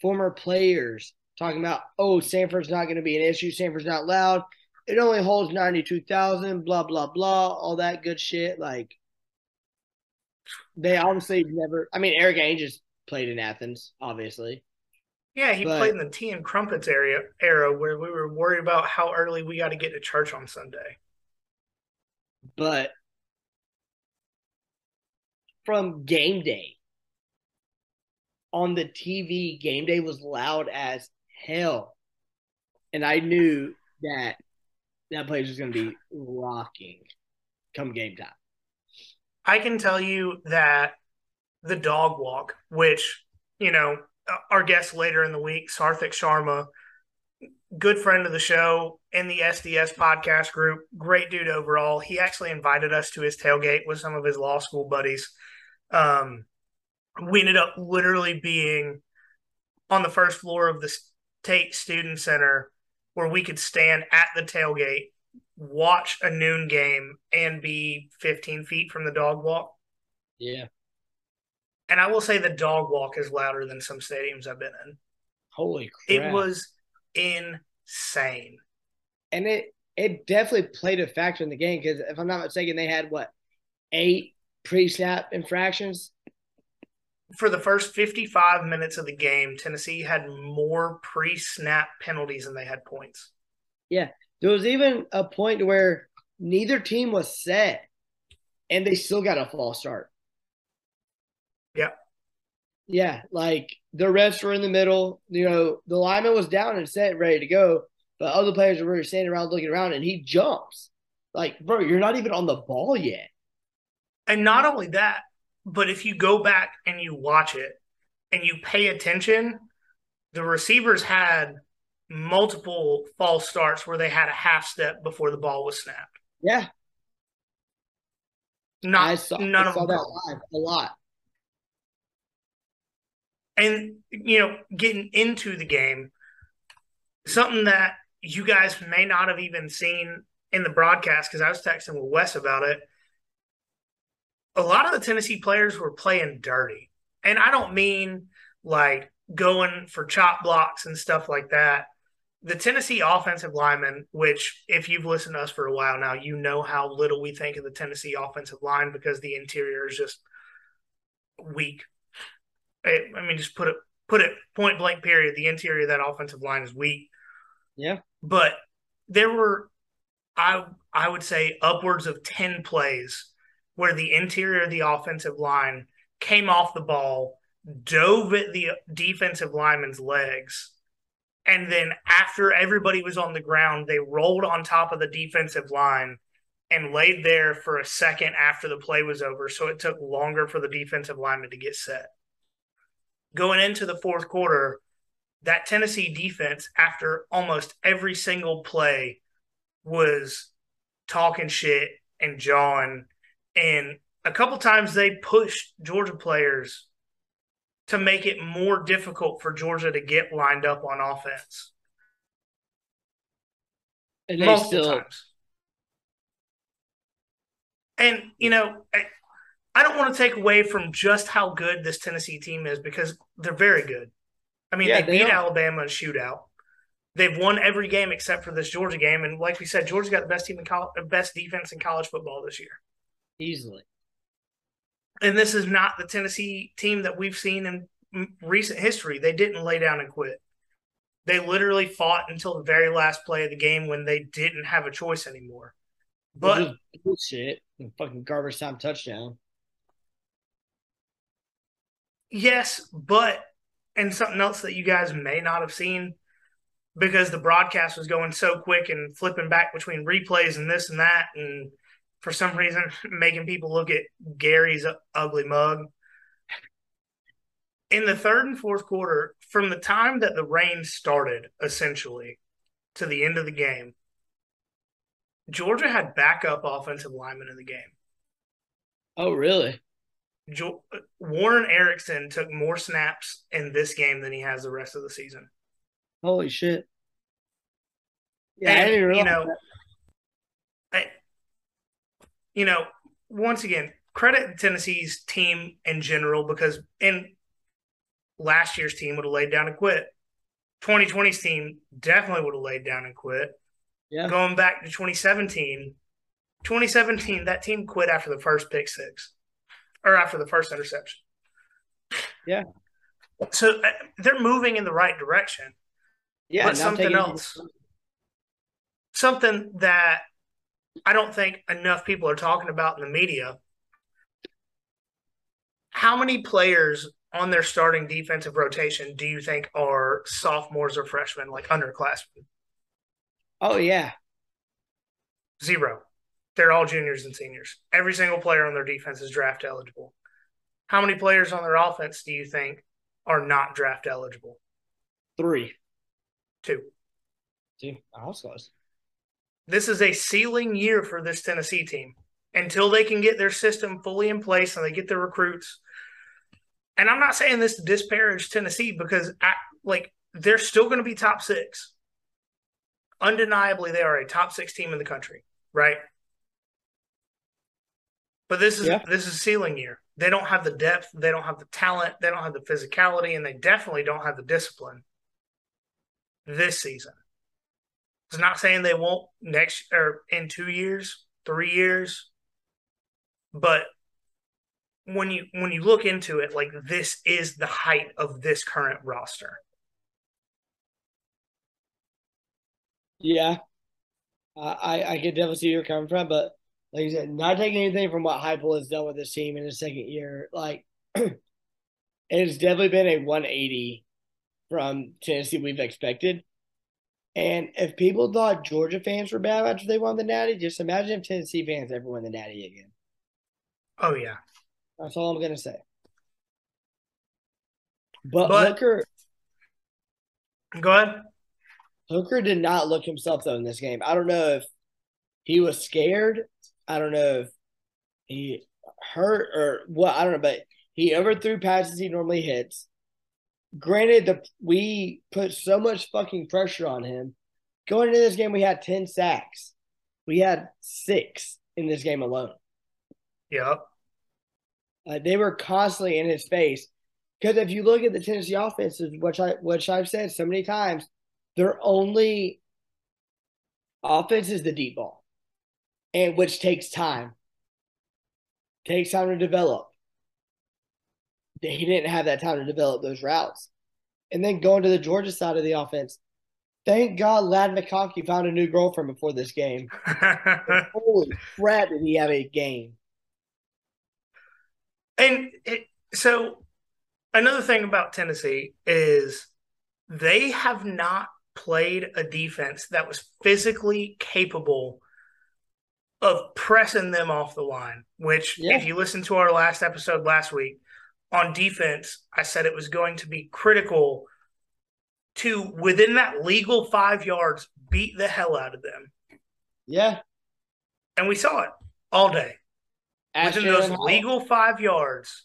former players talking about, oh, Sanford's not going to be an issue. Sanford's not loud. It only holds 92,000, blah, blah, blah, all that good shit. Like, they obviously never, I mean, Erik Ainge's played in Athens, obviously. Yeah, he but, played in the tea and crumpets area era where we were worried about how early we got to get to church on Sunday. But from game day on the TV, game day was loud as hell. And I knew that that place was going to be rocking come game time. I can tell you that the dog walk, which, you know, our guest later in the week, Sarthik Sharma, good friend of the show in the SDS podcast group, great dude overall. He actually invited us to his tailgate with some of his law school buddies. Um, we ended up literally being on the first floor of the Tate Student Center where we could stand at the tailgate, watch a noon game, and be 15 feet from the dog walk. Yeah. And I will say the dog walk is louder than some stadiums I've been in. Holy crap. It was insane. And it it definitely played a factor in the game because if I'm not mistaken, they had what eight pre-snap infractions for the first 55 minutes of the game, Tennessee had more pre-snap penalties than they had points. Yeah, there was even a point where neither team was set, and they still got a false start. Yeah, yeah, like the refs were in the middle. You know, the lineman was down and set, ready to go, but other players were really standing around looking around, and he jumps. Like, bro, you're not even on the ball yet. And not only that, but if you go back and you watch it and you pay attention, the receivers had multiple false starts where they had a half step before the ball was snapped. Yeah. Not I saw, none I saw of them. that live a lot. And you know, getting into the game, something that you guys may not have even seen in the broadcast because I was texting with Wes about it a lot of the Tennessee players were playing dirty. And I don't mean like going for chop blocks and stuff like that. The Tennessee offensive linemen, which if you've listened to us for a while now, you know how little we think of the Tennessee offensive line because the interior is just weak. I mean, just put it put it point blank. Period. The interior of that offensive line is weak. Yeah, but there were, I I would say, upwards of ten plays where the interior of the offensive line came off the ball, dove at the defensive lineman's legs, and then after everybody was on the ground, they rolled on top of the defensive line and laid there for a second after the play was over. So it took longer for the defensive lineman to get set. Going into the fourth quarter, that Tennessee defense, after almost every single play, was talking shit and jawing and a couple times they pushed Georgia players to make it more difficult for Georgia to get lined up on offense. And Multiple still... times. And, you know, I, I don't want to take away from just how good this Tennessee team is because they're very good. I mean, yeah, they, they beat are. Alabama in shootout. They've won every game except for this Georgia game, and like we said, Georgia got the best team in college, best defense in college football this year easily. And this is not the Tennessee team that we've seen in recent history. They didn't lay down and quit. They literally fought until the very last play of the game when they didn't have a choice anymore. But bullshit, fucking garbage time touchdown. Yes, but and something else that you guys may not have seen because the broadcast was going so quick and flipping back between replays and this and that and for some reason making people look at Gary's ugly mug. In the third and fourth quarter, from the time that the rain started, essentially, to the end of the game, Georgia had backup offensive linemen in the game. Oh, really? Jo- Warren Ericson took more snaps in this game than he has the rest of the season. Holy shit! Yeah, And, you know. I, you know, once again, credit Tennessee's team in general because in last year's team would have laid down and quit. 2020's team definitely would have laid down and quit. Yeah. Going back to 2017, 2017, that team quit after the first pick six or after the first interception. Yeah. So uh, they're moving in the right direction. Yeah, but something else. Something that I don't think enough people are talking about in the media. How many players on their starting defensive rotation do you think are sophomores or freshmen, like underclassmen? Oh yeah, Zero. They're all juniors and seniors. Every single player on their defense is draft eligible. How many players on their offense do you think are not draft eligible? three. Two. Two. I was close. This is a ceiling year for this Tennessee team until they can get their system fully in place and they get their recruits. And I'm not saying this to disparage Tennessee because, I, like, they're still going to be top six. Undeniably, they are a top six team in the country, right? But this is Yeah. this is ceiling year. They don't have the depth, they don't have the talent, they don't have the physicality, and they definitely don't have the discipline this season. It's not saying they won't next or in two years, three years, but when you when you look into it, like this is the height of this current roster. Yeah, I I, could definitely see where you're coming from, but like you said, not taking anything from what Heupel has done with this team in his second year, like it has definitely been a 180 from Tennessee we've expected. And if people thought Georgia fans were bad after they won the Natty, just imagine if Tennessee fans ever win the Natty again. Oh yeah, That's all I'm gonna say. But, But- Hooker go ahead. Hooker did not look himself though in this game. I don't know if he was scared. I don't know if he hurt or what. I don't know, but he overthrew passes he normally hits. Granted, the we put so much fucking pressure on him. Going into this game, we had ten sacks. We had six in this game alone. Yeah. Uh, they were constantly in his face. Because if you look at the Tennessee offenses, which I which I've said so many times, their only offense is the deep ball, and which takes time. Takes time to develop. He didn't have that time to develop those routes. And then going to the Georgia side of the offense, thank God Ladd McConkey found a new girlfriend before this game. Holy crap, did he have a game? And it, so another thing about Tennessee is they have not played a defense that was physically capable of pressing them off the line, which Yeah. if you listen to our last episode last week on defense, I said it was going to be critical to within that legal 5 yards beat the hell out of them. Yeah. And we saw it all day. Within those Hall. legal five yards,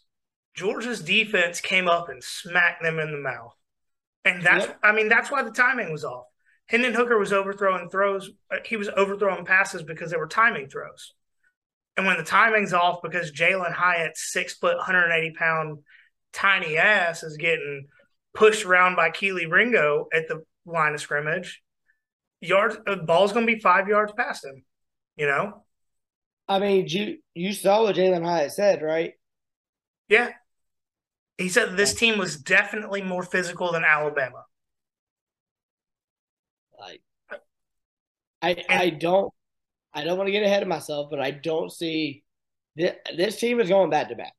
Georgia's defense came up and smacked them in the mouth. And that's, Yep. I mean, that's why the timing was off. Hendon Hooker was overthrowing throws. uh, He was overthrowing passes because they were timing throws. And when the timing's off because Jalin Hyatt's six foot, 180 pound tiny ass is getting pushed around by Kelee Ringo at the line of scrimmage, yards, uh, ball's going to be five yards past him, you know? I mean, you you saw what Jalin Hyatt said, right? Yeah. He said this team was definitely more physical than Alabama. Like, I I don't I don't want to get ahead of myself, but I don't see this, this team is going back to back.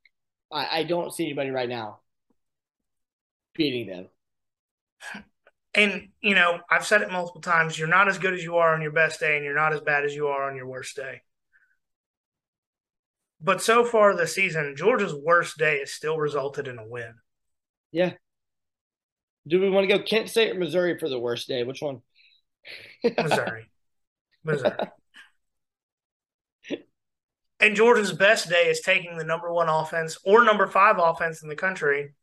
I, I don't see anybody right now beating them. And, you know, I've said it multiple times you're not as good as you are on your best day, and you're not as bad as you are on your worst day. But so far this season, Georgia's worst day has still resulted in a win. Yeah. Do we want to go Kent State or Missouri for the worst day? Which one? Missouri. Missouri. And Georgia's best day is taking the number one offense or number five offense in the country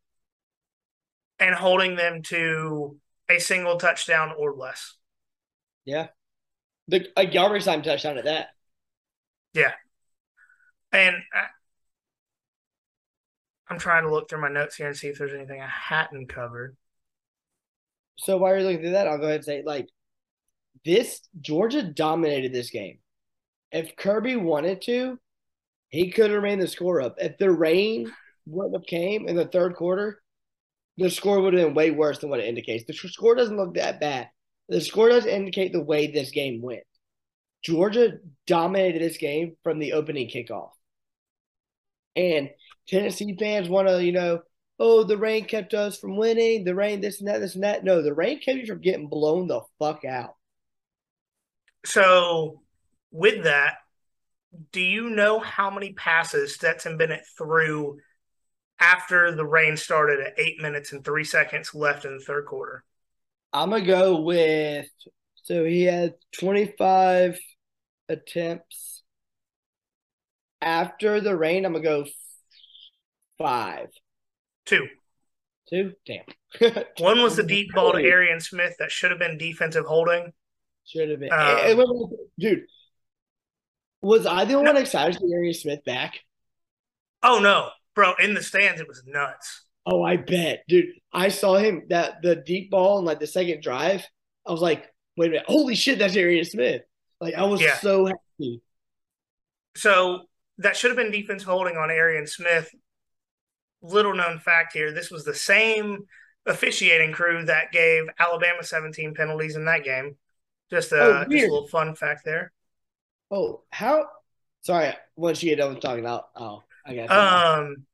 and holding them to a single touchdown or less. Yeah. The a garbage time touchdown at that. Yeah. And I, I'm trying to look through my notes here and see if there's anything I hadn't covered. So while you're looking through that, I'll go ahead and say like this Georgia dominated this game. If Kirby wanted to, he could have ran the score up. If the rain wouldn't have came in the third quarter, the score would have been way worse than what it indicates. The score doesn't look that bad. The score does indicate the way this game went. Georgia dominated this game from the opening kickoff. And Tennessee fans want to, you know, oh, the rain kept us from winning, the rain, this and that, this and that. No, the rain kept you from getting blown the fuck out. So, with that, do you know how many passes Stetson Bennett threw after the rain started at eight minutes and three seconds left in the third quarter? I'm gonna go with so he had 25 attempts after the rain. I'm gonna go five, Two. two. Damn, One was the deep ball to Arian Smith that should have been defensive holding. Should have been, Um, dude. Was I the only one excited to see Arian Smith back? Oh no, bro! In the stands, it was nuts. Oh, I bet, dude. I saw him that the deep ball and like the second drive. I was like, wait a minute, holy shit, that's Arian Smith. Like I was Yeah. so happy. So that should have been defense holding on Arian Smith. Little known fact here: this was the same officiating crew that gave Alabama 17 penalties in that game. Just a, Oh, just a little fun fact there. Oh, how? Sorry, once you get done talking out, oh, I guess. Um,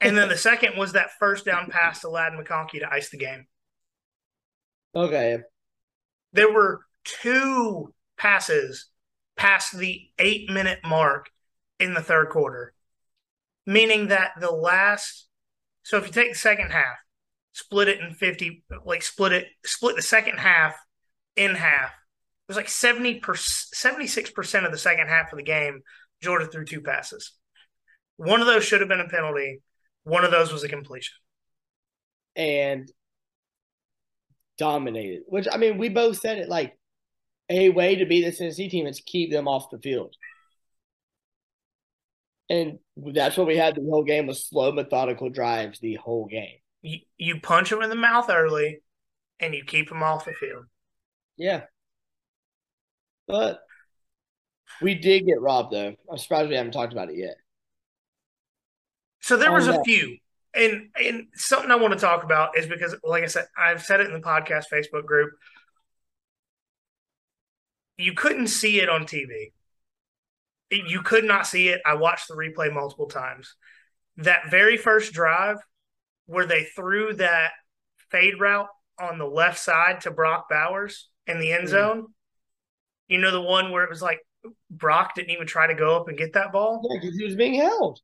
and then the second was that first down pass to Ladd McConkey to ice the game. okay, There were two passes past the eight minute mark in the third quarter, meaning that the last. So if you take the second half, split it in 50, like split it, split the second half in half. It was like 70 76% of the second half of the game, Georgia threw two passes. One of those should have been a penalty. One of those was a completion. and dominated. Which I mean, we both said it. Like a way to beat the Tennessee team is keep them off the field, and that's what we had the whole game was slow, methodical drives the whole game. You, you punch them in the mouth early and you keep them off the field. Yeah, but we did get robbed though. I'm surprised we haven't talked about it yet. So there was a few. And and something I want to talk about is because like I said, I've said it in the podcast Facebook group. You couldn't see it on TV. You could not see it. I watched the replay multiple times. That very first drive where they threw that fade route on the left side to Brock Bowers in the end Mm. You know the one where it was like Brock didn't even try to go up and get that ball? Yeah, because he was being held.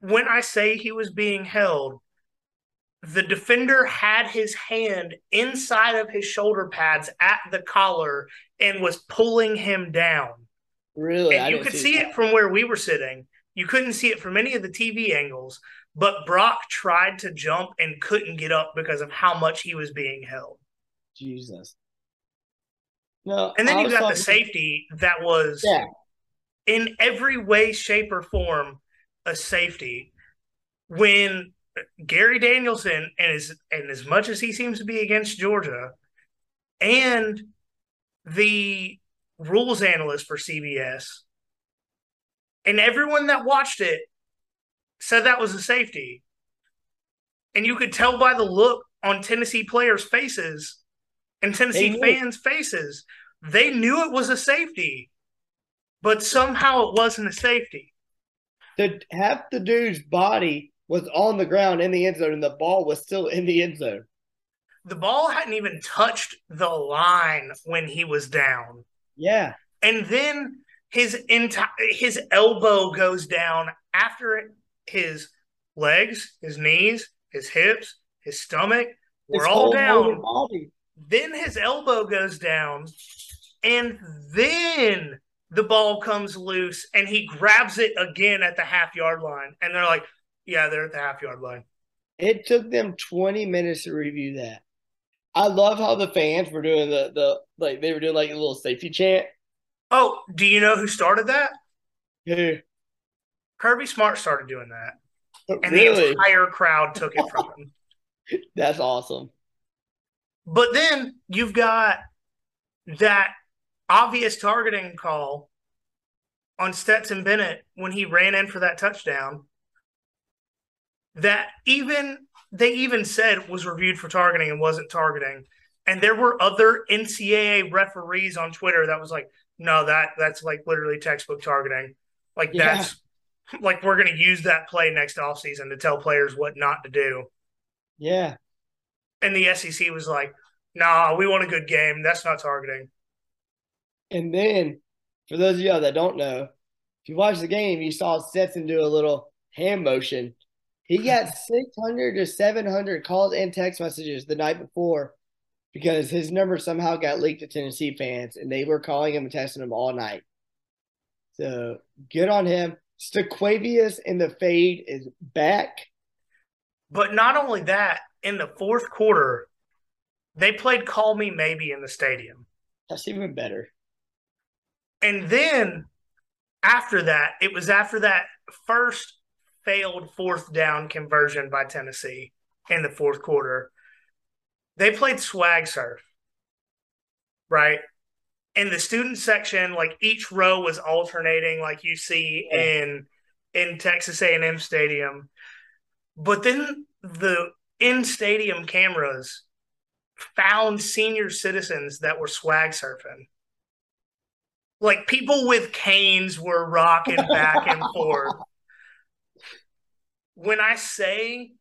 when I say he was being held, the defender had his hand inside of his shoulder pads at the collar and was pulling him down. Really, I And you could see that. it from where we were sitting. You couldn't see it from any of the TV angles, but Brock tried to jump and couldn't get up because of how much he was being held. Jesus. No, And then you got the safety that was Yeah, in every way, shape, or form a safety. When Gary Danielson and as and as much as he seems to be against Georgia, and the rules analyst for CBS, and everyone that watched it said that was a safety. And you could tell by the look on Tennessee players' faces and Tennessee fans' faces, they knew it was a safety, but somehow it wasn't a safety. the half the dude's body was on the ground in the end zone, and the ball was still in the end zone. The ball hadn't even touched the line when he was down. Yeah, And then his entire his elbow goes down after his legs, his knees, his hips, his stomach were His all down. Body. Then his elbow goes down, and then the ball comes loose and he grabs it again at the half yard line. And they're like, yeah, they're at the half yard line. It took them 20 minutes to review that. I love how the fans were doing the the like they were doing like a little safety chant. Oh, do you know who started that? Who? Kirby Smart started doing that. And really? the entire crowd took it from him. That's awesome. But then you've got that obvious targeting call on Stetson Bennett when he ran in for that touchdown that even they even said was reviewed for targeting and wasn't targeting. And there were other NCAA referees on Twitter that was like, no, that that's like literally textbook targeting. Like Yeah. that's like we're gonna use that play next offseason to tell players what not to do. Yeah. And the SEC was like, nah, we want a good game. That's not targeting. And then, for those of y'all that don't know, if you watch the game, you saw Stetson do a little hand motion. He got 600 to 700 calls and text messages the night before because his number somehow got leaked to Tennessee fans, and they were calling him and texting him all night. So good on him. Staquavius in the fade is back. But not only that, in the fourth quarter, they played Call Me Maybe in the stadium. That's even better. And then after that, it was after that first failed fourth down conversion by Tennessee in the fourth quarter. They played swag surf, right? In the student section, like each row was alternating, like you see Yeah. in in Texas A&M Stadium. But then the in stadium cameras found senior citizens that were swag surfing. Like people with canes were rocking back and forth. When I say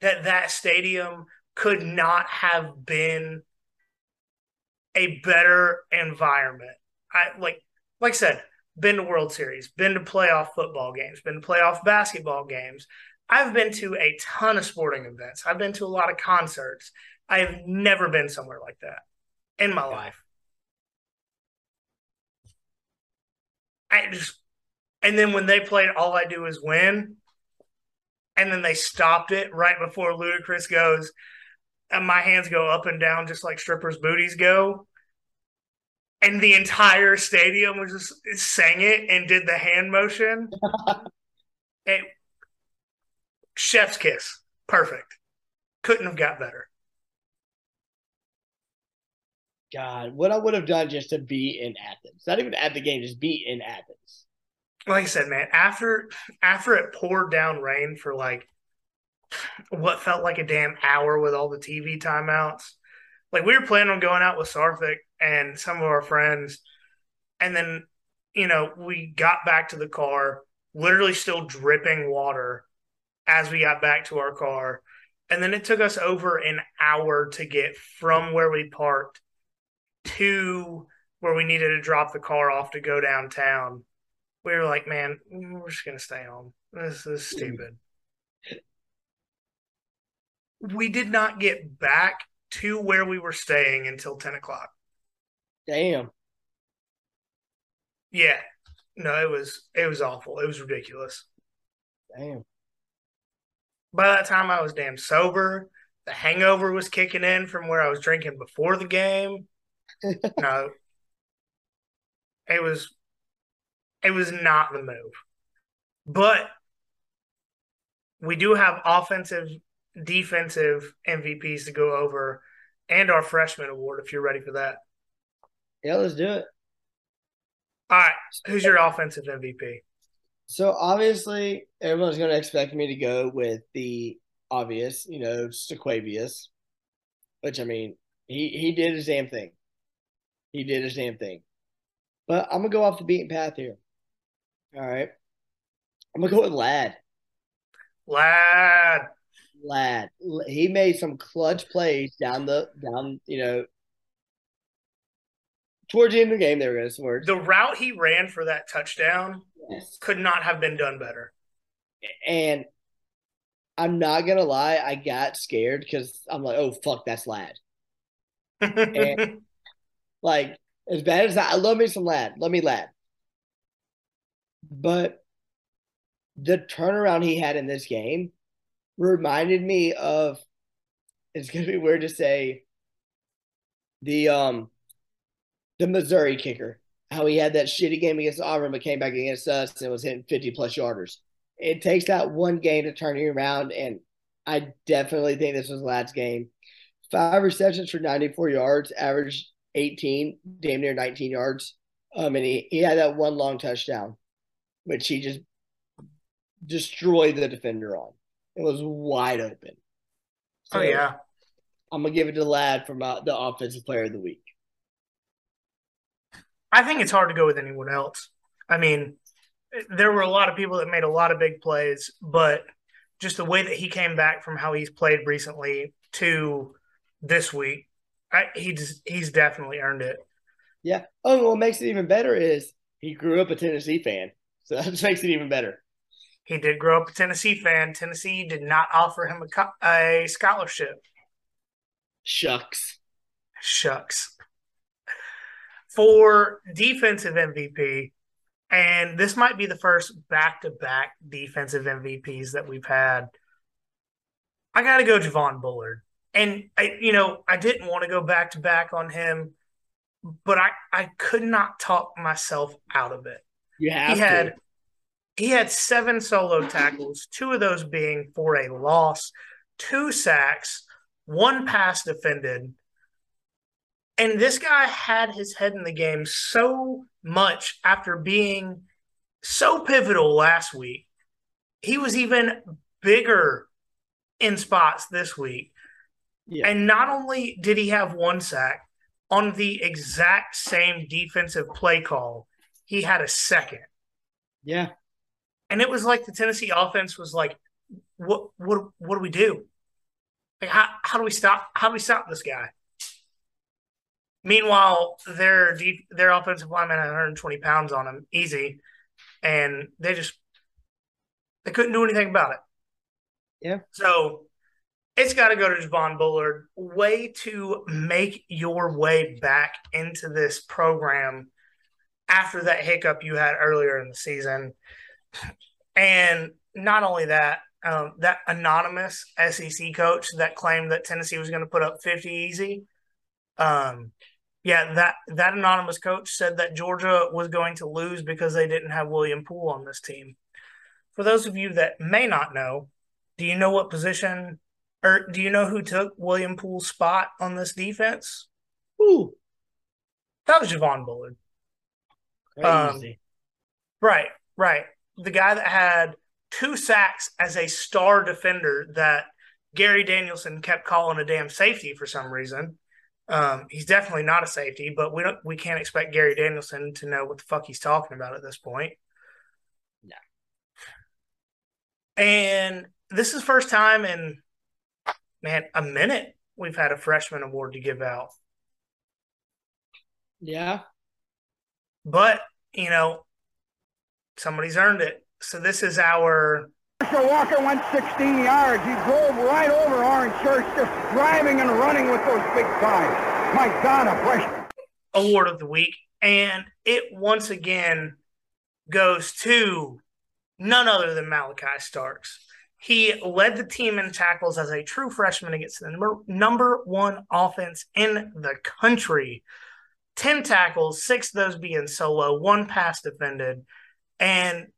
that that stadium could not have been a better environment, I like like I said, been to World Series, been to playoff football games, been to playoff basketball games. I've been to a ton of sporting events. I've been to a lot of concerts. I have never been somewhere like that in my life. I just, and then when they played All I Do Is Win, and then they stopped it right before Ludacris goes, and my hands go up and down just like strippers' booties go. And the entire stadium was just sang it and did the hand motion. it, chef's kiss. Perfect. Couldn't have got better. God, what I would have done just to be in Athens. Not even at the game, just be in Athens. like I said, man, after after it poured down rain for like what felt like a damn hour with all the TV timeouts, like we were planning on going out with Sarthik and some of our friends, and then you know we got back to the car, literally still dripping water as we got back to our car, and then it took us over an hour to get from where we parked to where we needed to drop the car off to go downtown we were like, man, we're just gonna stay home. This is stupid. We did not get back to where we were staying until ten o'clock. Damn. Yeah, no, it was it was awful. It was ridiculous. Damn. By that time, I was damn sober. The hangover was kicking in from where I was drinking before the game. no, it was it was not the move. But we do have offensive, defensive MVPs to go over and our freshman award if you're ready for that. Yeah, let's do it. All right. Who's your offensive MVP? So obviously, everyone's going to expect me to go with the obvious, you know, Staquavius, which I mean, he he did his damn thing. He did his damn thing. But I'm gonna go off the beaten path here. All right, I'm gonna go with Ladd. Ladd. Ladd, he made some clutch plays down the down, you know, towards the end of the game. There we go. Some words. The route he ran for that touchdown Yes. could not have been done better. And I'm not gonna lie, I got scared because I'm like, oh fuck, that's Ladd. Like as bad as that, I love me some Ladd. Love me Ladd. But the turnaround he had in this game reminded me of it's gonna be weird to say the um the Missouri kicker. How he had that shitty game against Auburn, but came back against us and was hitting 50 plus yarders. It takes that one game to turn you around, and I definitely think this was the last game. Five receptions for 94 yards, average 18, damn near 19 yards. Um, and he, he had that one long touchdown, which he just destroyed the defender on. It was wide open. So oh yeah, I'm gonna give it to Ladd from uh, the offensive player of the week. I think it's hard to go with anyone else. I mean, there were a lot of people that made a lot of big plays, but just the way that he came back from how he's played recently to this week, I, he's he's definitely earned it. Yeah. Oh, what makes it even better is he grew up a Tennessee fan, so that makes it even better. He did grow up a Tennessee fan. Tennessee did not offer him a, a scholarship. Shucks. Shucks. For defensive MVP, and this might be the first back to back defensive MVPs that we've had. I got to go Javon Bullard. And, I, you know, I didn't want to go back to back on him, but I, I could not talk myself out of it. You have he had he had seven solo tackles, two of those being for a loss, two sacks, one pass defended. And this guy had his head in the game so much after being so pivotal last week. He was even bigger in spots this week. Yeah. And not only did he have one sack on the exact same defensive play call, he had a second. Yeah. And it was like the Tennessee offense was like, what what what do we do? Like how how do we stop how do we stop this guy? Meanwhile, their deep, their offensive lineman had 120 pounds on him, easy, and they just they couldn't do anything about it. Yeah. So it's got to go to Javon Bullard. Way to make your way back into this program after that hiccup you had earlier in the season. And not only that, um, that anonymous SEC coach that claimed that Tennessee was going to put up 50 easy. Um, yeah, that that anonymous coach said that Georgia was going to lose because they didn't have William Poole on this team. For those of you that may not know, do you know what position or do you know who took William Poole's spot on this defense? Who? That was Javon Bullard. Um, right, right. The guy that had two sacks as a star defender that Gary Danielson kept calling a damn safety for some reason. Um, he's definitely not a safety, but we don't we can't expect Gary Danielson to know what the fuck he's talking about at this point. No. And this is first time in man a minute we've had a freshman award to give out. Yeah. But, you know, somebody's earned it. So this is our Marshall Walker went 16 yards. He drove right over Orange Church, just driving and running with those big thighs. My God, a freshman. Award of the week. And it once again goes to none other than Malaki Starks. He led the team in tackles as a true freshman against the number, number one offense in the country. 10 tackles, six of those being solo, one pass defended. And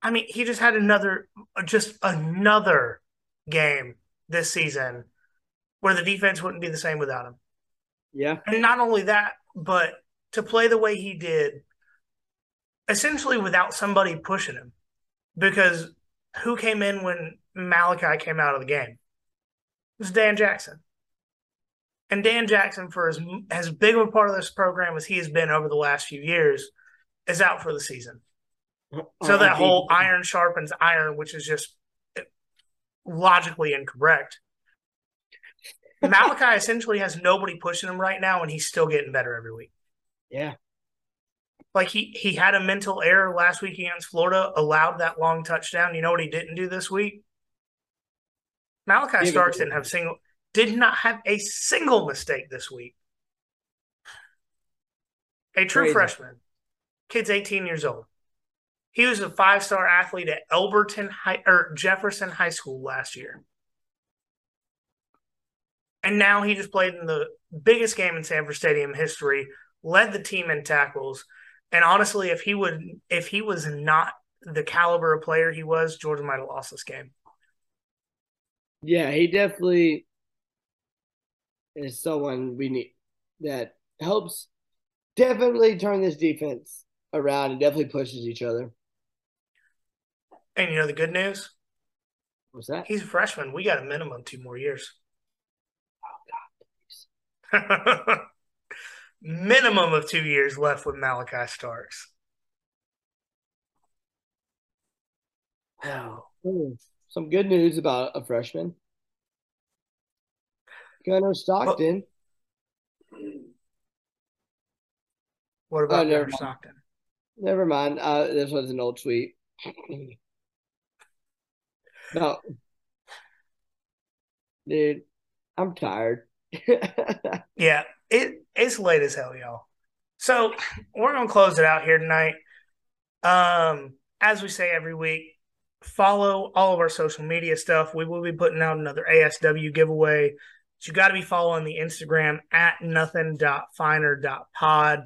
I mean, he just had another, just another game this season where the defense wouldn't be the same without him. Yeah. And not only that, but to play the way he did, essentially without somebody pushing him. Because who came in when Malaki came out of the game? It was Dan Jackson. And Dan Jackson, for as, as big of a part of this program as he has been over the last few years, is out for the season. So uh, that whole iron sharpens iron, which is just logically incorrect. Malaki essentially has nobody pushing him right now, and he's still getting better every week. Yeah. Like he he had a mental error last week against Florida, allowed that long touchdown. You know what he didn't do this week? Malaki Starks didn't have single did not have a single mistake this week. A true Crazy. freshman. Kid's 18 years old. He was a five star athlete at Elberton High or Jefferson High School last year. And now he just played in the biggest game in Sanford Stadium history, led the team in tackles. And honestly, if he would if he was not the caliber of player he was, Georgia might have lost this game. Yeah, he definitely is someone we need that helps definitely turn this defense around and definitely pushes each other. And you know the good news? What's that? He's a freshman. We got a minimum two more years. Oh minimum of two years left with Malaki Starks. Wow. Some good news about a freshman. Gunnar Stockton. What about Oh, Gunnar. Stockton? Never mind. Uh, this was an old tweet. no. Dude, I'm tired. Yeah, it it's late as hell, y'all. So we're gonna close it out here tonight. Um, as we say every week, follow all of our social media stuff. We will be putting out another ASW giveaway. You got to be following the Instagram at nothing.finer.pod.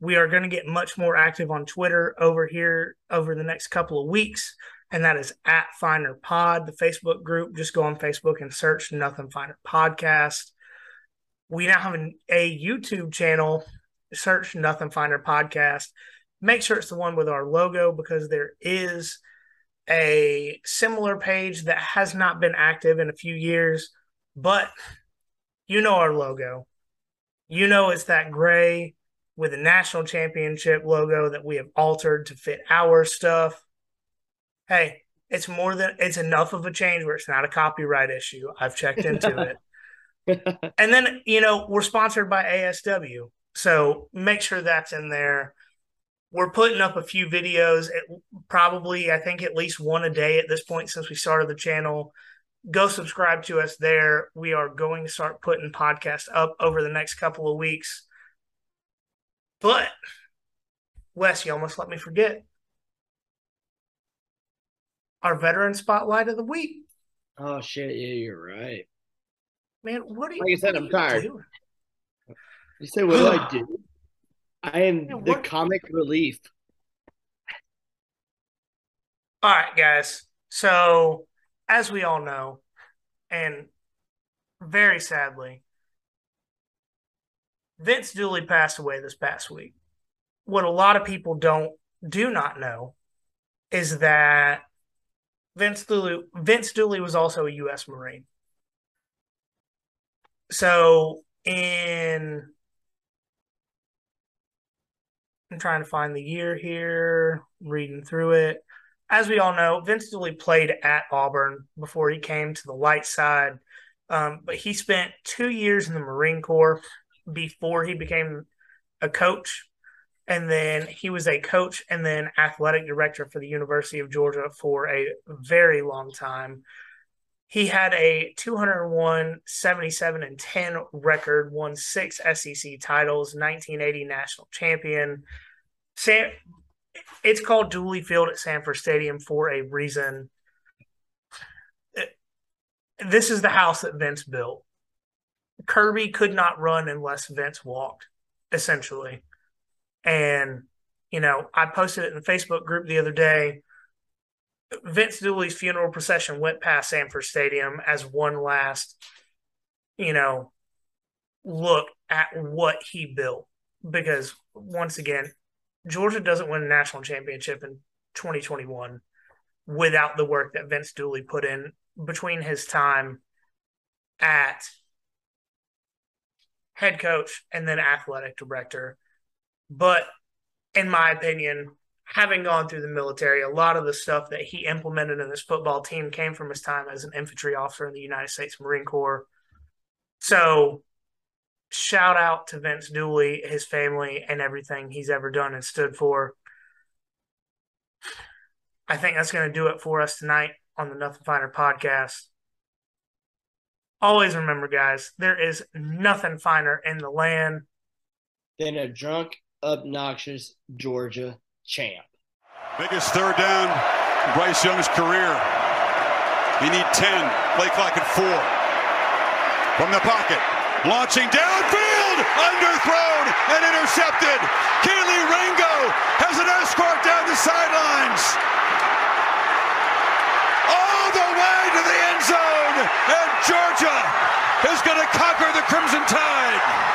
We are going to get much more active on Twitter over here over the next couple of weeks, and that is at Finer Pod. The Facebook group, just go on Facebook and search Nothing Finer Podcast. We now have an, a YouTube channel. Search Nothing Finer Podcast. Make sure it's the one with our logo because there is a similar page that has not been active in a few years, but you know our logo. You know it's that gray with a national championship logo that we have altered to fit our stuff. Hey, it's more than it's enough of a change where it's not a copyright issue. I've checked into it. And then, you know, we're sponsored by ASW. So make sure that's in there. We're putting up a few videos, at probably, I think, at least one a day at this point since we started the channel. Go subscribe to us there. We are going to start putting podcasts up over the next couple of weeks. But, Wes, you almost let me forget our veteran spotlight of the week. oh shit, yeah, you're right. Man, what are you? Like I said, I'm tired. doing? You say what do I do? I am Yeah, the what- comic relief. All right, guys. So, as we all know, and very sadly, Vince Dooley passed away this past week. What a lot of people don't do not know is that Vince Dooley Vince Dooley was also a U.S. Marine. So, in I'm trying to find the year here, reading through it as we all know, Vince Dooley played at Auburn before he came to the light side. Um, but he spent two years in the Marine Corps before he became a coach. And then he was a coach and then athletic director for the University of Georgia for a very long time. He had a 201, 77, and 10 record, won six SEC titles, 1980 national champion. Sam, it's called Dooley Field at Sanford Stadium for a reason. This is the house that Vince built. Kirby could not run unless Vince walked, essentially. And, you know, I posted it in the Facebook group the other day. Vince Dooley's funeral procession went past Sanford Stadium as one last, you know, look at what he built. Because once again, Georgia doesn't win a national championship in 2021 without the work that Vince Dooley put in between his time at head coach and then athletic director. But in my opinion, having gone through the military, a lot of the stuff that he implemented in this football team came from his time as an infantry officer in the United States Marine Corps. So shout out to Vince Dooley, his family, and everything he's ever done and stood for. I think that's going to do it for us tonight on the Nothing Finer podcast. Always remember, guys, there is nothing finer in the land. than a drunk, obnoxious Georgia champ. Biggest third down Bryce Young's career. You need 10. Play clock at four. From the pocket. Launching downfield. Underthrown and intercepted. Kelee Ringo has an escort down the sidelines. All the way to the end zone. And Georgia is going to conquer the Crimson Tide.